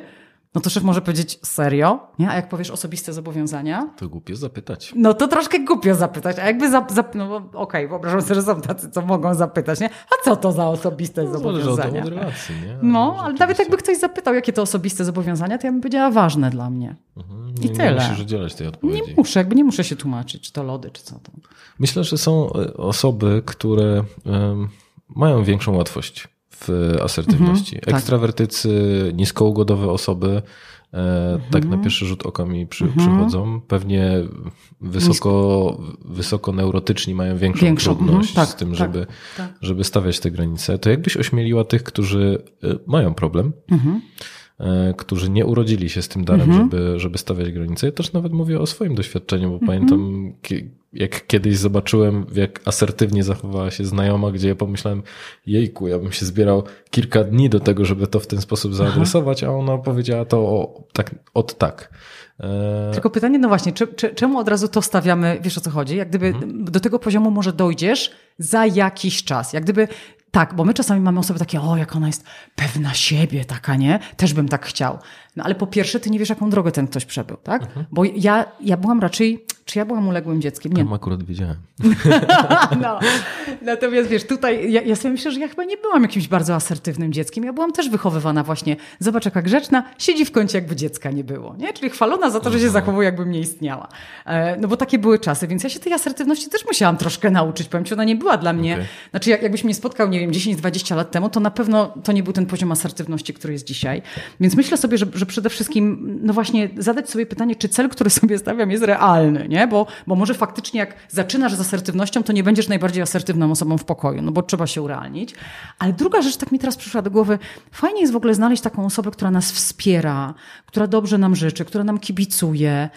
no to szef może powiedzieć serio, nie? A jak powiesz osobiste zobowiązania? To głupio zapytać. No to troszkę głupio zapytać. A jakby zap, zap no okej, okay, wyobrażam sobie, że są tacy, co mogą zapytać, nie? A co to za osobiste no, zobowiązania? Od relacji, nie? No, ale nawet jakby ktoś zapytał, jakie to osobiste zobowiązania, to ja bym powiedziała ważne dla mnie. Mhm. Nie, I tyle. Nie musisz udzielać tej odpowiedzi. Nie muszę, jakby nie muszę się tłumaczyć, czy to lody, czy co to. Myślę, że są e, osoby, które um, mają większą łatwość w asertywności. Mhm, Ekstrawertycy, tak. niskougodowe osoby, e, tak na mhm. pierwszy rzut oka mi przy, mhm. przychodzą. Pewnie wysoko, wysoko neurotyczni mają większą, większą. Mhm. trudność tak, z tym, tak, żeby, tak. żeby stawiać te granice. To jakbyś ośmieliła tych, którzy e, mają problem, e, którzy nie urodzili się z tym darem, żeby, żeby stawiać granice. Ja też nawet mówię o swoim doświadczeniu, bo pamiętam jak kiedyś zobaczyłem, jak asertywnie zachowała się znajoma, gdzie ja pomyślałem, jejku, ja bym się zbierał kilka dni do tego, żeby to w ten sposób zaadresować, a ona powiedziała to o, tak, od tak. E, Tylko pytanie, no właśnie, czy, czy, czemu od razu to stawiamy, wiesz o co chodzi? Jak gdyby mhm. do tego poziomu może dojdziesz za jakiś czas. Jak gdyby tak, bo my czasami mamy osoby takie, o, jak ona jest pewna siebie, taka, nie? Też bym tak chciał. No ale po pierwsze, ty nie wiesz, jaką drogę ten ktoś przebył, tak? Mhm. Bo ja, ja byłam raczej czy ja byłam uległym dzieckiem? Nie. Tam akurat wiedziałem. no. Natomiast wiesz, tutaj ja, ja sobie myślę, że ja chyba nie byłam jakimś bardzo asertywnym dzieckiem. Ja byłam też wychowywana właśnie, zobacz jaka grzeczna, siedzi w kącie jakby dziecka nie było. Nie? Czyli chwalona za to, że się mhm. zachowuje jakbym nie istniała. E, no bo takie były czasy, więc ja się tej asertywności też musiałam troszkę nauczyć. Powiem ci, ona nie była dla mnie, okay. znaczy jak, jakbyś mnie spotkał, nie wiem, 10-20 lat temu, to na pewno to nie był ten poziom asertywności, który jest dzisiaj. Więc myślę sobie, że, że przede wszystkim, no właśnie zadać sobie pytanie, czy cel, który sobie stawiam jest realny, nie? Bo, bo może faktycznie jak zaczynasz z asertywnością, to nie będziesz najbardziej asertywną osobą w pokoju, no bo trzeba się urealnić. Ale druga rzecz tak mi teraz przyszła do głowy, fajnie jest w ogóle znaleźć taką osobę, która nas wspiera, która dobrze nam życzy, która nam kibicuje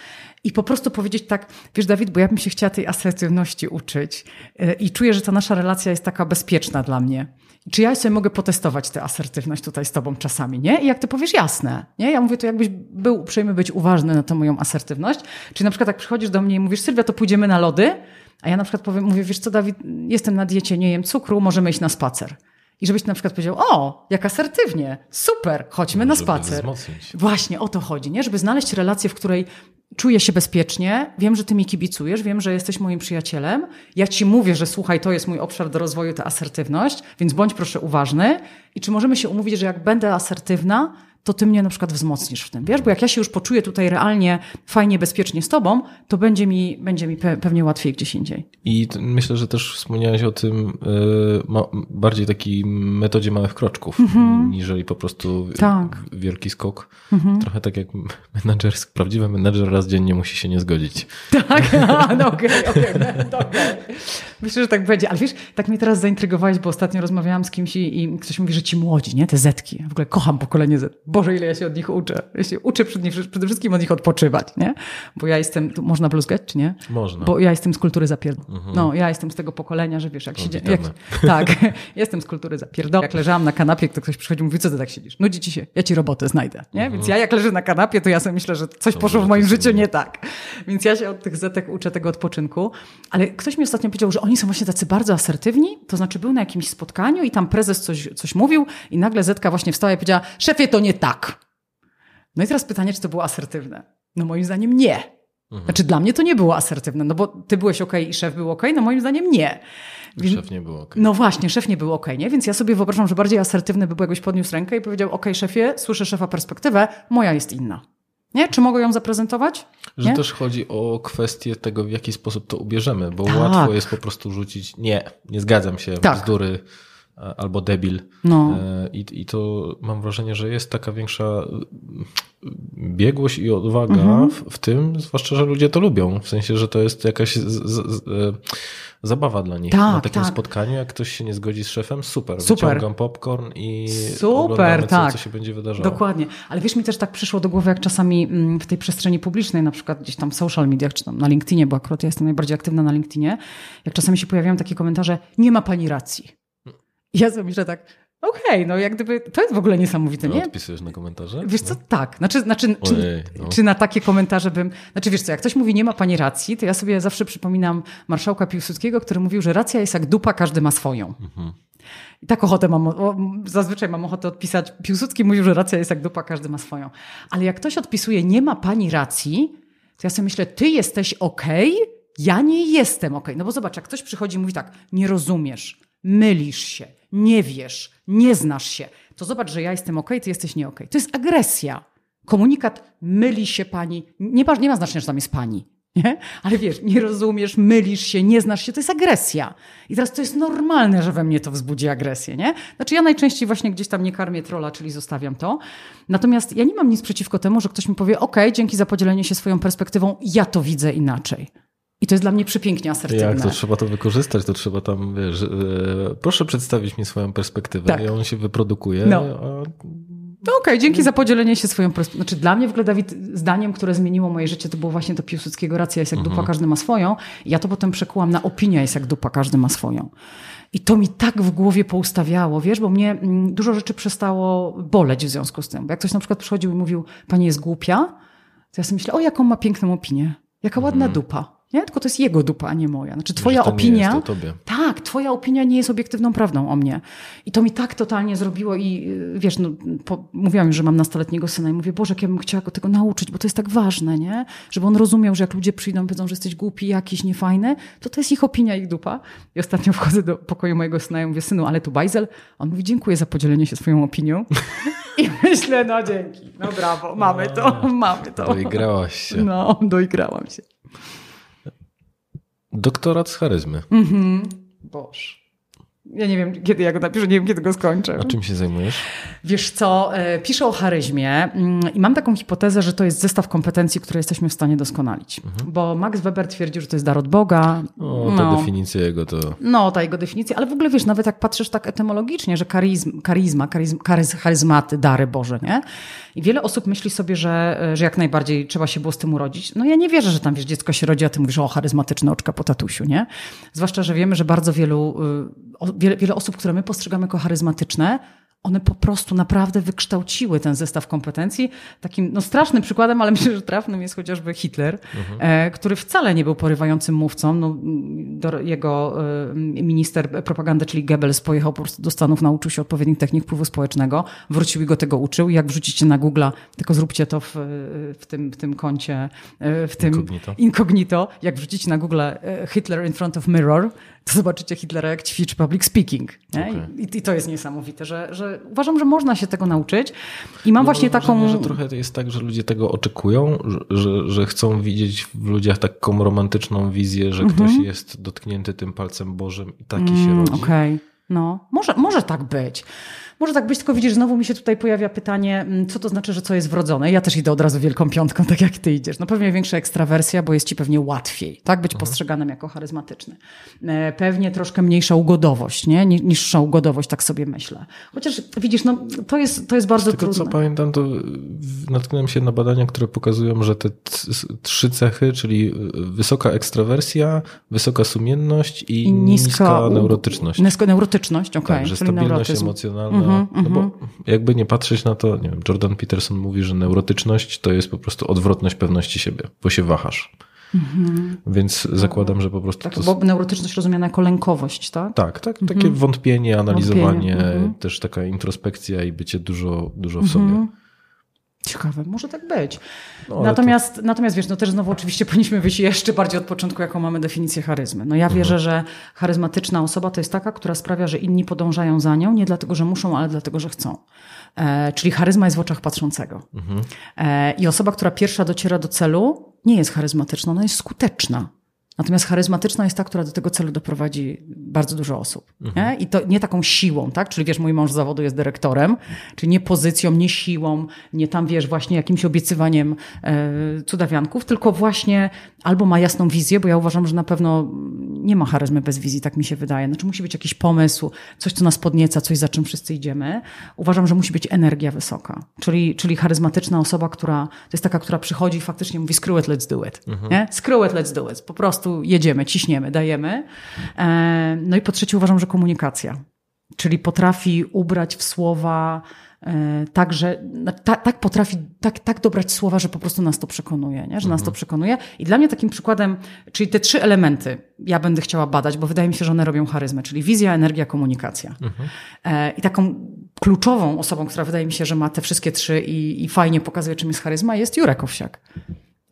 i po prostu powiedzieć tak, wiesz Dawid, bo ja bym się chciała tej asertywności uczyć y, i czuję, że ta nasza relacja jest taka bezpieczna dla mnie. Czy ja sobie mogę potestować tę asertywność tutaj z tobą czasami, nie? I jak ty powiesz, jasne, nie? Ja mówię, to jakbyś był uprzejmy być uważny na tę moją asertywność. Czyli na przykład jak przychodzisz do mnie i mówisz, Sylwia, to pójdziemy na lody, a ja na przykład powiem, mówię, wiesz co Dawid, jestem na diecie, nie jem cukru, możemy iść na spacer. I żebyś na przykład powiedział, o, jak asertywnie, super, chodźmy na spacer. Właśnie o to chodzi, nie? Żeby znaleźć relację, w której czuję się bezpiecznie, wiem, że ty mi kibicujesz, wiem, że jesteś moim przyjacielem. Ja ci mówię, że słuchaj, to jest mój obszar do rozwoju, ta asertywność, więc bądź proszę uważny. I czy możemy się umówić, że jak będę asertywna, to ty mnie na przykład wzmocnisz w tym, wiesz? Bo jak ja się już poczuję tutaj realnie, fajnie, bezpiecznie z tobą, to będzie mi, będzie mi pewnie łatwiej gdzieś indziej. I myślę, że też wspomniałeś o tym yy, bardziej takiej metodzie małych kroczków, mm-hmm. niżeli po prostu tak. wielki skok. Mm-hmm. Trochę tak jak menadżer, prawdziwy menedżer raz dziennie musi się nie zgodzić. Tak, no okej, okej, no, Myślę, że tak będzie. Ale wiesz, tak mnie teraz zaintrygowałeś, bo ostatnio rozmawiałam z kimś i, i ktoś mówi, że ci młodzi, nie? Te zetki. w ogóle kocham pokolenie Z. Boże, ile ja się od nich uczę. Ja się uczę przede, przede wszystkim od nich odpoczywać, nie? Bo ja jestem, tu można bluzgać, czy nie? Można. Bo ja jestem z kultury zapierdol. Mhm. No, ja jestem z tego pokolenia, że wiesz, jak się jak, Tak, jestem z kultury zapierdol. Jak leżałam na kanapie, to ktoś przychodzi i mówi, co ty tak siedzisz? Nudzi ci się, ja ci robotę znajdę, nie? Mhm. Więc ja jak leżę na kanapie, to ja sobie myślę, że coś to poszło w moim życiu życiu nie tak. Więc ja się od tych zetek uczę tego odpoczynku. Ale ktoś mi ostatnio powiedział, że oni są właśnie tacy bardzo asertywni. To znaczy był na jakimś spotkaniu i tam prezes coś, coś mówił i nagle zetka właśnie wstała i powiedziała, szefie, to nie tak. No i teraz pytanie, czy to było asertywne? No moim zdaniem nie. Znaczy dla mnie to nie było asertywne, no bo ty byłeś ok i szef był ok, no moim zdaniem nie. Więc, szef nie był ok. No właśnie, szef nie był ok, nie? Więc ja sobie wyobrażam, że bardziej asertywny by był, jakbyś podniósł rękę i powiedział, ok, szefie, słyszę szefa perspektywę, moja jest inna. Nie? Czy mogę ją zaprezentować? Że nie? też chodzi o kwestię tego, w jaki sposób to ubierzemy, bo Tak. łatwo jest po prostu rzucić nie, nie zgadzam się, Tak. bzdury albo debil. No. E, I, I to mam wrażenie, że jest taka większa biegłość i odwaga Mhm. w, w tym, zwłaszcza, że ludzie to lubią. W sensie, że to jest jakaś z, z, z, e, zabawa dla nich. Tak, Na takim tak. spotkaniu, jak ktoś się nie zgodzi z szefem, super. Super. Wyciągam popcorn i Super, oglądamy, co, tak. co się będzie wydarzało. Dokładnie. Ale wiesz, mi też tak przyszło do głowy, jak czasami mm, w tej przestrzeni publicznej, na przykład gdzieś tam w social mediach, czy tam na LinkedInie, bo akurat ja jestem najbardziej aktywna na LinkedInie, jak czasami się pojawiają takie komentarze, nie ma pani racji. Ja sobie myślę tak, okej, no jak gdyby, to jest w ogóle niesamowite, nie? Odpisujesz na komentarze? Wiesz co, tak. Znaczy, znaczy czy, Ojej, no. czy na takie komentarze bym... Znaczy wiesz co, jak ktoś mówi nie ma pani racji, to ja sobie zawsze przypominam marszałka Piłsudskiego, który mówił, że racja jest jak dupa, każdy ma swoją. I tak ochotę mam, o, zazwyczaj mam ochotę odpisać. Piłsudski mówił, że racja jest jak dupa, każdy ma swoją. Ale jak ktoś odpisuje nie ma pani racji, to ja sobie myślę, ty jesteś okej, ja nie jestem okej. No bo zobacz, jak ktoś przychodzi i mówi tak, nie rozumiesz, mylisz się, nie wiesz, nie znasz się, to zobacz, że ja jestem okej, ty jesteś nie okej. To jest agresja. Komunikat myli się pani, nie ma, nie ma znaczenia, że tam jest pani. Nie? Ale wiesz, nie rozumiesz, mylisz się, nie znasz się, to jest agresja. I teraz to jest normalne, że we mnie to wzbudzi agresję, nie? Znaczy ja najczęściej właśnie gdzieś tam nie karmię trola, czyli zostawiam to. Natomiast ja nie mam nic przeciwko temu, że ktoś mi powie, ok, dzięki za podzielenie się swoją perspektywą, ja to widzę inaczej. I to jest dla mnie przepięknie asertywne. Jak to trzeba to wykorzystać, to trzeba tam, wiesz, e, proszę przedstawić mi swoją perspektywę Tak. i on się wyprodukuje. No. A No okej, dzięki za podzielenie się swoją perspektywą. Znaczy dla mnie w ogóle, Dawid, zdaniem, które zmieniło moje życie, to było właśnie to Piłsudskiego, racja jest jak dupa, każdy ma swoją. Ja to potem przekułam na opinia jest jak dupa, każdy ma swoją. I to mi tak w głowie poustawiało, wiesz, bo mnie mm, dużo rzeczy przestało boleć w związku z tym. Bo jak ktoś na przykład przychodził i mówił, pani jest głupia, to ja sobie myślę, o jaką ma piękną opinię, jaka ładna dupa. Nie? Tylko to jest jego dupa, a nie moja. Znaczy twoja to nie opinia... jest o tobie. Tak, twoja opinia nie jest obiektywną prawdą o mnie. I to mi tak totalnie zrobiło i y, wiesz, no, po, mówiłam już, że mam nastoletniego syna i mówię, Boże, jak ja bym chciała go tego nauczyć, bo to jest tak ważne, nie? Żeby on rozumiał, że jak ludzie przyjdą i powiedzą, że jesteś głupi, jakiś, niefajny, to to jest ich opinia, ich dupa. I ostatnio wchodzę do pokoju mojego syna i mówię, synu, ale tu bajzel? On mówi, dziękuję za podzielenie się swoją opinią. I myślę, no dzięki, no brawo, mamy to, mamy to. Doigrałaś się. No, doigrałam się. Doktorat z charyzmy. Mhm. Boże. Ja nie wiem, kiedy ja go napiszę, nie wiem, kiedy go skończę. A czym się zajmujesz? Wiesz co, e, piszę o charyzmie mm, i mam taką hipotezę, że to jest zestaw kompetencji, które jesteśmy w stanie doskonalić. Bo Max Weber twierdził, że to jest dar od Boga. O, ta definicja jego to... No, ta jego definicja, ale w ogóle wiesz, nawet jak patrzysz tak etymologicznie, że charizm, charizma, charizm, charyz, charyzmaty, dary Boże, nie? I wiele osób myśli sobie, że, że jak najbardziej trzeba się było z tym urodzić. No ja nie wierzę, że tam wiesz, dziecko się rodzi, a ty mówisz o charyzmatyczne oczka po tatusiu, nie? Zwłaszcza, że wiemy, że bardzo wielu, y, wiele, wiele osób, które my postrzegamy jako charyzmatyczne, one po prostu naprawdę wykształciły ten zestaw kompetencji. Takim no, strasznym przykładem, ale myślę, że trafnym jest chociażby Hitler, e, który wcale nie był porywającym mówcą. No, jego e, minister propagandy, czyli Goebbels, pojechał po prostu do Stanów, nauczył się odpowiednich technik wpływu społecznego, wrócił i go tego uczył. Jak wrzucicie na Google'a, tylko zróbcie to w, w, tym, w tym koncie, e, w tym Incognito. incognito. Jak wrzucicie na Google Hitler in front of mirror, to zobaczycie Hitlera, jak ćwiczy public speaking. Okej. I, I to jest niesamowite, że, że uważam, że można się tego nauczyć. I mam właśnie Mam wrażenie, taką. że trochę jest tak, że ludzie tego oczekują, że, że, chcą widzieć w ludziach taką romantyczną wizję, że ktoś jest dotknięty tym palcem Bożym i taki się Mm, rodzi. Okej. No, może, może tak być. Może tak być, tylko widzisz, znowu mi się tutaj pojawia pytanie, mm, co to znaczy, że co jest wrodzone. Ja też idę od razu wielką piątką, tak jak ty idziesz. No pewnie większa ekstrawersja, bo jest ci pewnie łatwiej, tak? Być postrzeganym jako charyzmatyczny. E, Pewnie troszkę mniejsza ugodowość, nie? Ni- Niższa ugodowość, tak sobie myślę. Chociaż widzisz, no to jest, to jest bardzo tego trudne. co pamiętam, to natknąłem się na badania, które pokazują, że te trzy cechy, czyli wysoka ekstrawersja, wysoka sumienność i, I niska niska neurotyczność. Niska neurotyczność, okej. tak, że stabilność neurotyzm. emocjonalna no bo jakby nie patrzeć na to, nie wiem, Jordan Peterson mówi, że neurotyczność to jest po prostu odwrotność pewności siebie, bo się wahasz. Więc zakładam, że po prostu Tak, to... bo neurotyczność rozumiana jako lękowość, tak? Tak, tak, takie wątpienie, analizowanie, Wątpienie, mhm. też taka introspekcja i bycie dużo, dużo w sobie. Ciekawe, może tak być. No, natomiast, natomiast wiesz, no też znowu oczywiście powinniśmy wyjść jeszcze bardziej od początku, jaką mamy definicję charyzmy. No ja wierzę, że charyzmatyczna osoba to jest taka, która sprawia, że inni podążają za nią, nie dlatego, że muszą, ale dlatego, że chcą. E, czyli charyzma jest w oczach patrzącego. E, I osoba, która pierwsza dociera do celu, nie jest charyzmatyczna, ona jest skuteczna. Natomiast charyzmatyczna jest ta, która do tego celu doprowadzi bardzo dużo osób. Nie? I to nie taką siłą, tak? Czyli wiesz, mój mąż z zawodu jest dyrektorem, czyli nie pozycją, nie siłą, nie tam wiesz, właśnie jakimś obiecywaniem e, cudawianków, tylko właśnie albo ma jasną wizję, bo ja uważam, że na pewno nie ma charyzmy bez wizji, tak mi się wydaje. Znaczy musi być jakiś pomysł, coś, co nas podnieca, coś, za czym wszyscy idziemy. Uważam, że musi być energia wysoka. Czyli, czyli charyzmatyczna osoba, która, to jest taka, która przychodzi i faktycznie mówi screw it, let's do it. Nie? Screw it, let's do it. Po prostu jedziemy, ciśniemy, dajemy. E, No i po trzecie uważam, że komunikacja. Czyli potrafi ubrać w słowa e, tak, że no, tak, tak potrafi, tak, tak dobrać słowa, że po prostu nas to przekonuje, nie? że nas to przekonuje. I dla mnie takim przykładem, czyli te trzy elementy ja będę chciała badać, bo wydaje mi się, że one robią charyzmę, czyli wizja, energia, komunikacja. E, I taką kluczową osobą, która wydaje mi się, że ma te wszystkie trzy i, i fajnie pokazuje, czym jest charyzma, jest Jurek Owsiak.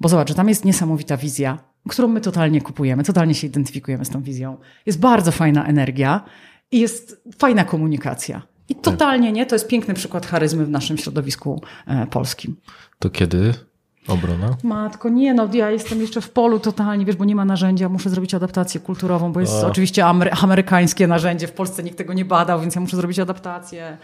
Bo zobacz, że tam jest niesamowita wizja, którą my totalnie kupujemy, totalnie się identyfikujemy z tą wizją. Jest bardzo fajna energia i jest fajna komunikacja. I totalnie nie, to jest piękny przykład charyzmy w naszym środowisku e, polskim. To kiedy obrona? Matko, nie no, ja jestem jeszcze w polu totalnie, wiesz, bo nie ma narzędzia, muszę zrobić adaptację kulturową, bo jest A. oczywiście amery- amerykańskie narzędzie, w Polsce nikt tego nie badał, więc ja muszę zrobić adaptację.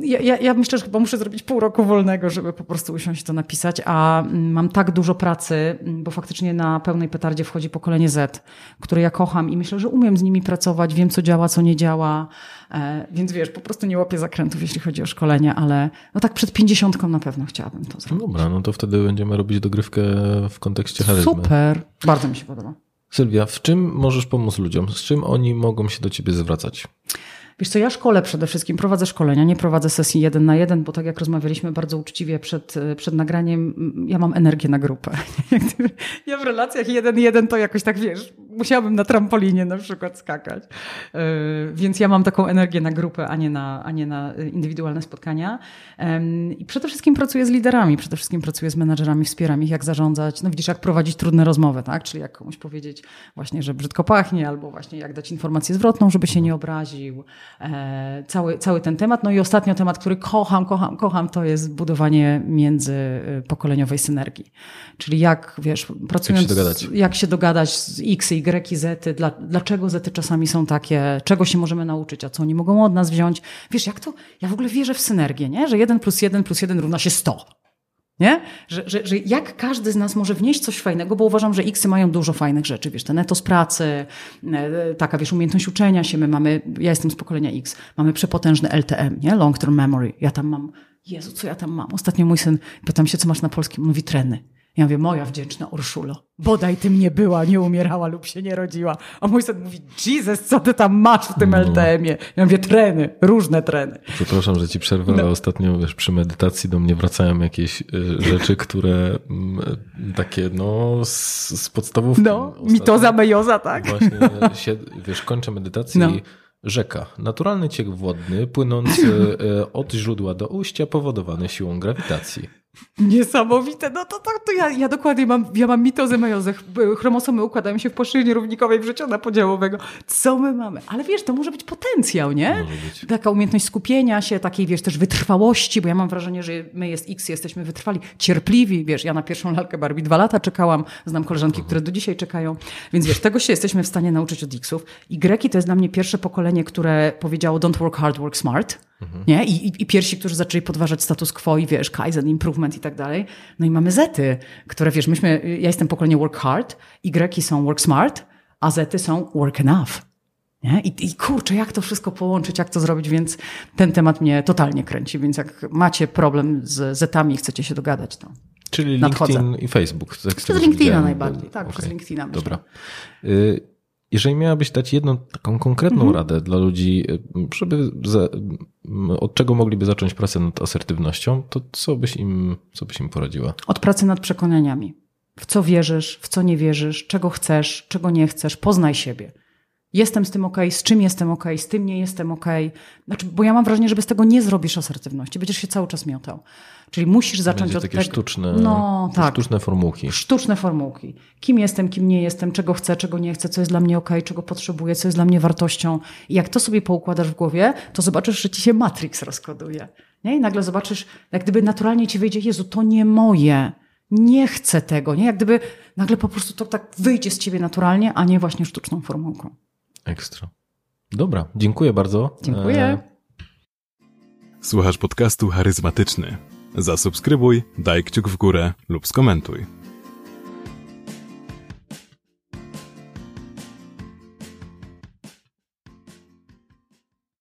Ja, ja, ja myślę, że chyba muszę zrobić pół roku wolnego, żeby po prostu usiąść to napisać, a mm, mam tak dużo pracy, mm, bo faktycznie na pełnej petardzie wchodzi pokolenie Z, które ja kocham i myślę, że umiem z nimi pracować, wiem co działa, co nie działa, e, więc wiesz, po prostu nie łapię zakrętów, jeśli chodzi o szkolenie, ale no tak przed pięćdziesiątką na pewno chciałabym to zrobić. dobra, no to wtedy będziemy robić dogrywkę w kontekście charyzmy. Super, bardzo mi się podoba. Sylwia, w czym możesz pomóc ludziom? Z czym oni mogą się do ciebie zwracać? Wiesz co, ja szkole przede wszystkim, prowadzę szkolenia, nie prowadzę sesji jeden na jeden, bo tak jak rozmawialiśmy bardzo uczciwie przed, przed nagraniem, ja mam energię na grupę. Ja w relacjach jeden jeden to jakoś tak, wiesz, musiałabym na trampolinie na przykład skakać. Yy, Więc ja mam taką energię na grupę, a nie na, a nie na indywidualne spotkania. I przede wszystkim pracuję z liderami, przede wszystkim pracuję z menadżerami, wspieram ich, jak zarządzać, no widzisz, jak prowadzić trudne rozmowy, tak? Czyli jak komuś powiedzieć właśnie, że brzydko pachnie, albo właśnie jak dać informację zwrotną, żeby się nie obraził. E, cały, cały ten temat. No i ostatnio temat, który kocham, kocham, kocham, to jest budowanie międzypokoleniowej synergii. Czyli jak, wiesz, pracując... się dogadać. Jak się dogadać z X, Y, Z, dla, dlaczego Z czasami są takie, czego się możemy nauczyć, a co oni mogą od nas wziąć. Wiesz, jak to, ja w ogóle wierzę w synergię, nie? Że 1 plus 1 plus 1 równa się 100. Nie? Że, że, że jak każdy z nas może wnieść coś fajnego, bo uważam, że X mają dużo fajnych rzeczy, wiesz, ten etos pracy, e, taka, wiesz, umiejętność uczenia się, my mamy, ja jestem z pokolenia X, mamy przepotężny LTM, nie? Long Term Memory. Ja tam mam, Jezu, co ja tam mam? Ostatnio mój syn, pytam się, co masz na polskim? Mówi treny. Ja mówię, moja wdzięczna Urszulo, bodaj tym nie była, nie umierała lub się nie rodziła. A mój syn mówi, Jesus, co ty tam masz w tym No. LTM-ie? Ja mówię, treny, różne treny. Przepraszam, że ci przerwę, ale ostatnio wiesz, przy medytacji do mnie wracają jakieś y, rzeczy, które mm, takie no z, z podstawówki. No, Ostatnio mitoza, mejoza, tak? Właśnie się, wiesz, kończę meditację No. i rzeka. Naturalny ciek wodny płynący y, od źródła do ujścia powodowany siłą grawitacji. Niesamowite. No to, to, to ja, ja dokładnie mam, ja mam mitozę mejozę. Chromosomy układają się w płaszczyźnie równikowej wrzeciono podziałowego. Co my mamy? Ale wiesz, to może być potencjał, nie? Taka umiejętność skupienia się, takiej, wiesz, też wytrwałości, bo ja mam wrażenie, że my jest X, jesteśmy wytrwali, cierpliwi, wiesz, ja na pierwszą lalkę Barbie dwa lata czekałam, znam koleżanki, które do dzisiaj czekają, więc wiesz, tego się jesteśmy w stanie nauczyć od Xów. I Greki to jest dla mnie pierwsze pokolenie, które powiedziało don't work hard, work smart. Nie? I, i, I pierwsi, którzy zaczęli podważać status quo i wiesz, Kaizen, improvement i tak dalej. No i mamy Zety, które wiesz, myśmy, ja jestem pokolenie work hard, Greki są work smart, a Zety są work enough. Nie? I, I kurczę, jak to wszystko połączyć, jak to zrobić, więc ten temat mnie totalnie kręci. Więc jak macie problem z Zetami i chcecie się dogadać, to Czyli Nadchodzę. LinkedIn i Facebook. Tak przez LinkedIna najbardziej. Tak, Okej, przez LinkedIna myślę. Dobra. Jeżeli miałabyś dać jedną taką konkretną Mhm. radę dla ludzi, żeby za, od czego mogliby zacząć pracę nad asertywnością, to co byś im, co byś im poradziła? Od pracy nad przekonaniami. W co wierzysz, w co nie wierzysz, czego chcesz, czego nie chcesz. Poznaj siebie. Jestem z tym ok, z czym jestem ok, z tym nie jestem ok. Znaczy, bo ja mam wrażenie, że bez tego nie zrobisz asertywności. Będziesz się cały czas miotał. Czyli musisz zacząć Będzie od takie tego. sztuczne, No, tak. sztuczne formułki. Sztuczne formułki. Kim jestem, kim nie jestem, czego chcę, czego nie chcę, co jest dla mnie ok, czego potrzebuję, co jest dla mnie wartością. I jak to sobie poukładasz w głowie, to zobaczysz, że ci się Matrix rozkoduje. Nie? I nagle zobaczysz, jak gdyby naturalnie ci wyjdzie, Jezu, to nie moje. Nie chcę tego. Nie? Jak gdyby nagle po prostu to tak wyjdzie z ciebie naturalnie, a nie właśnie sztuczną formułką. Ekstra. Dobra, dziękuję bardzo. Dziękuję. E, Słuchasz podcastu charyzmatyczny. Zasubskrybuj, daj kciuk w górę lub skomentuj.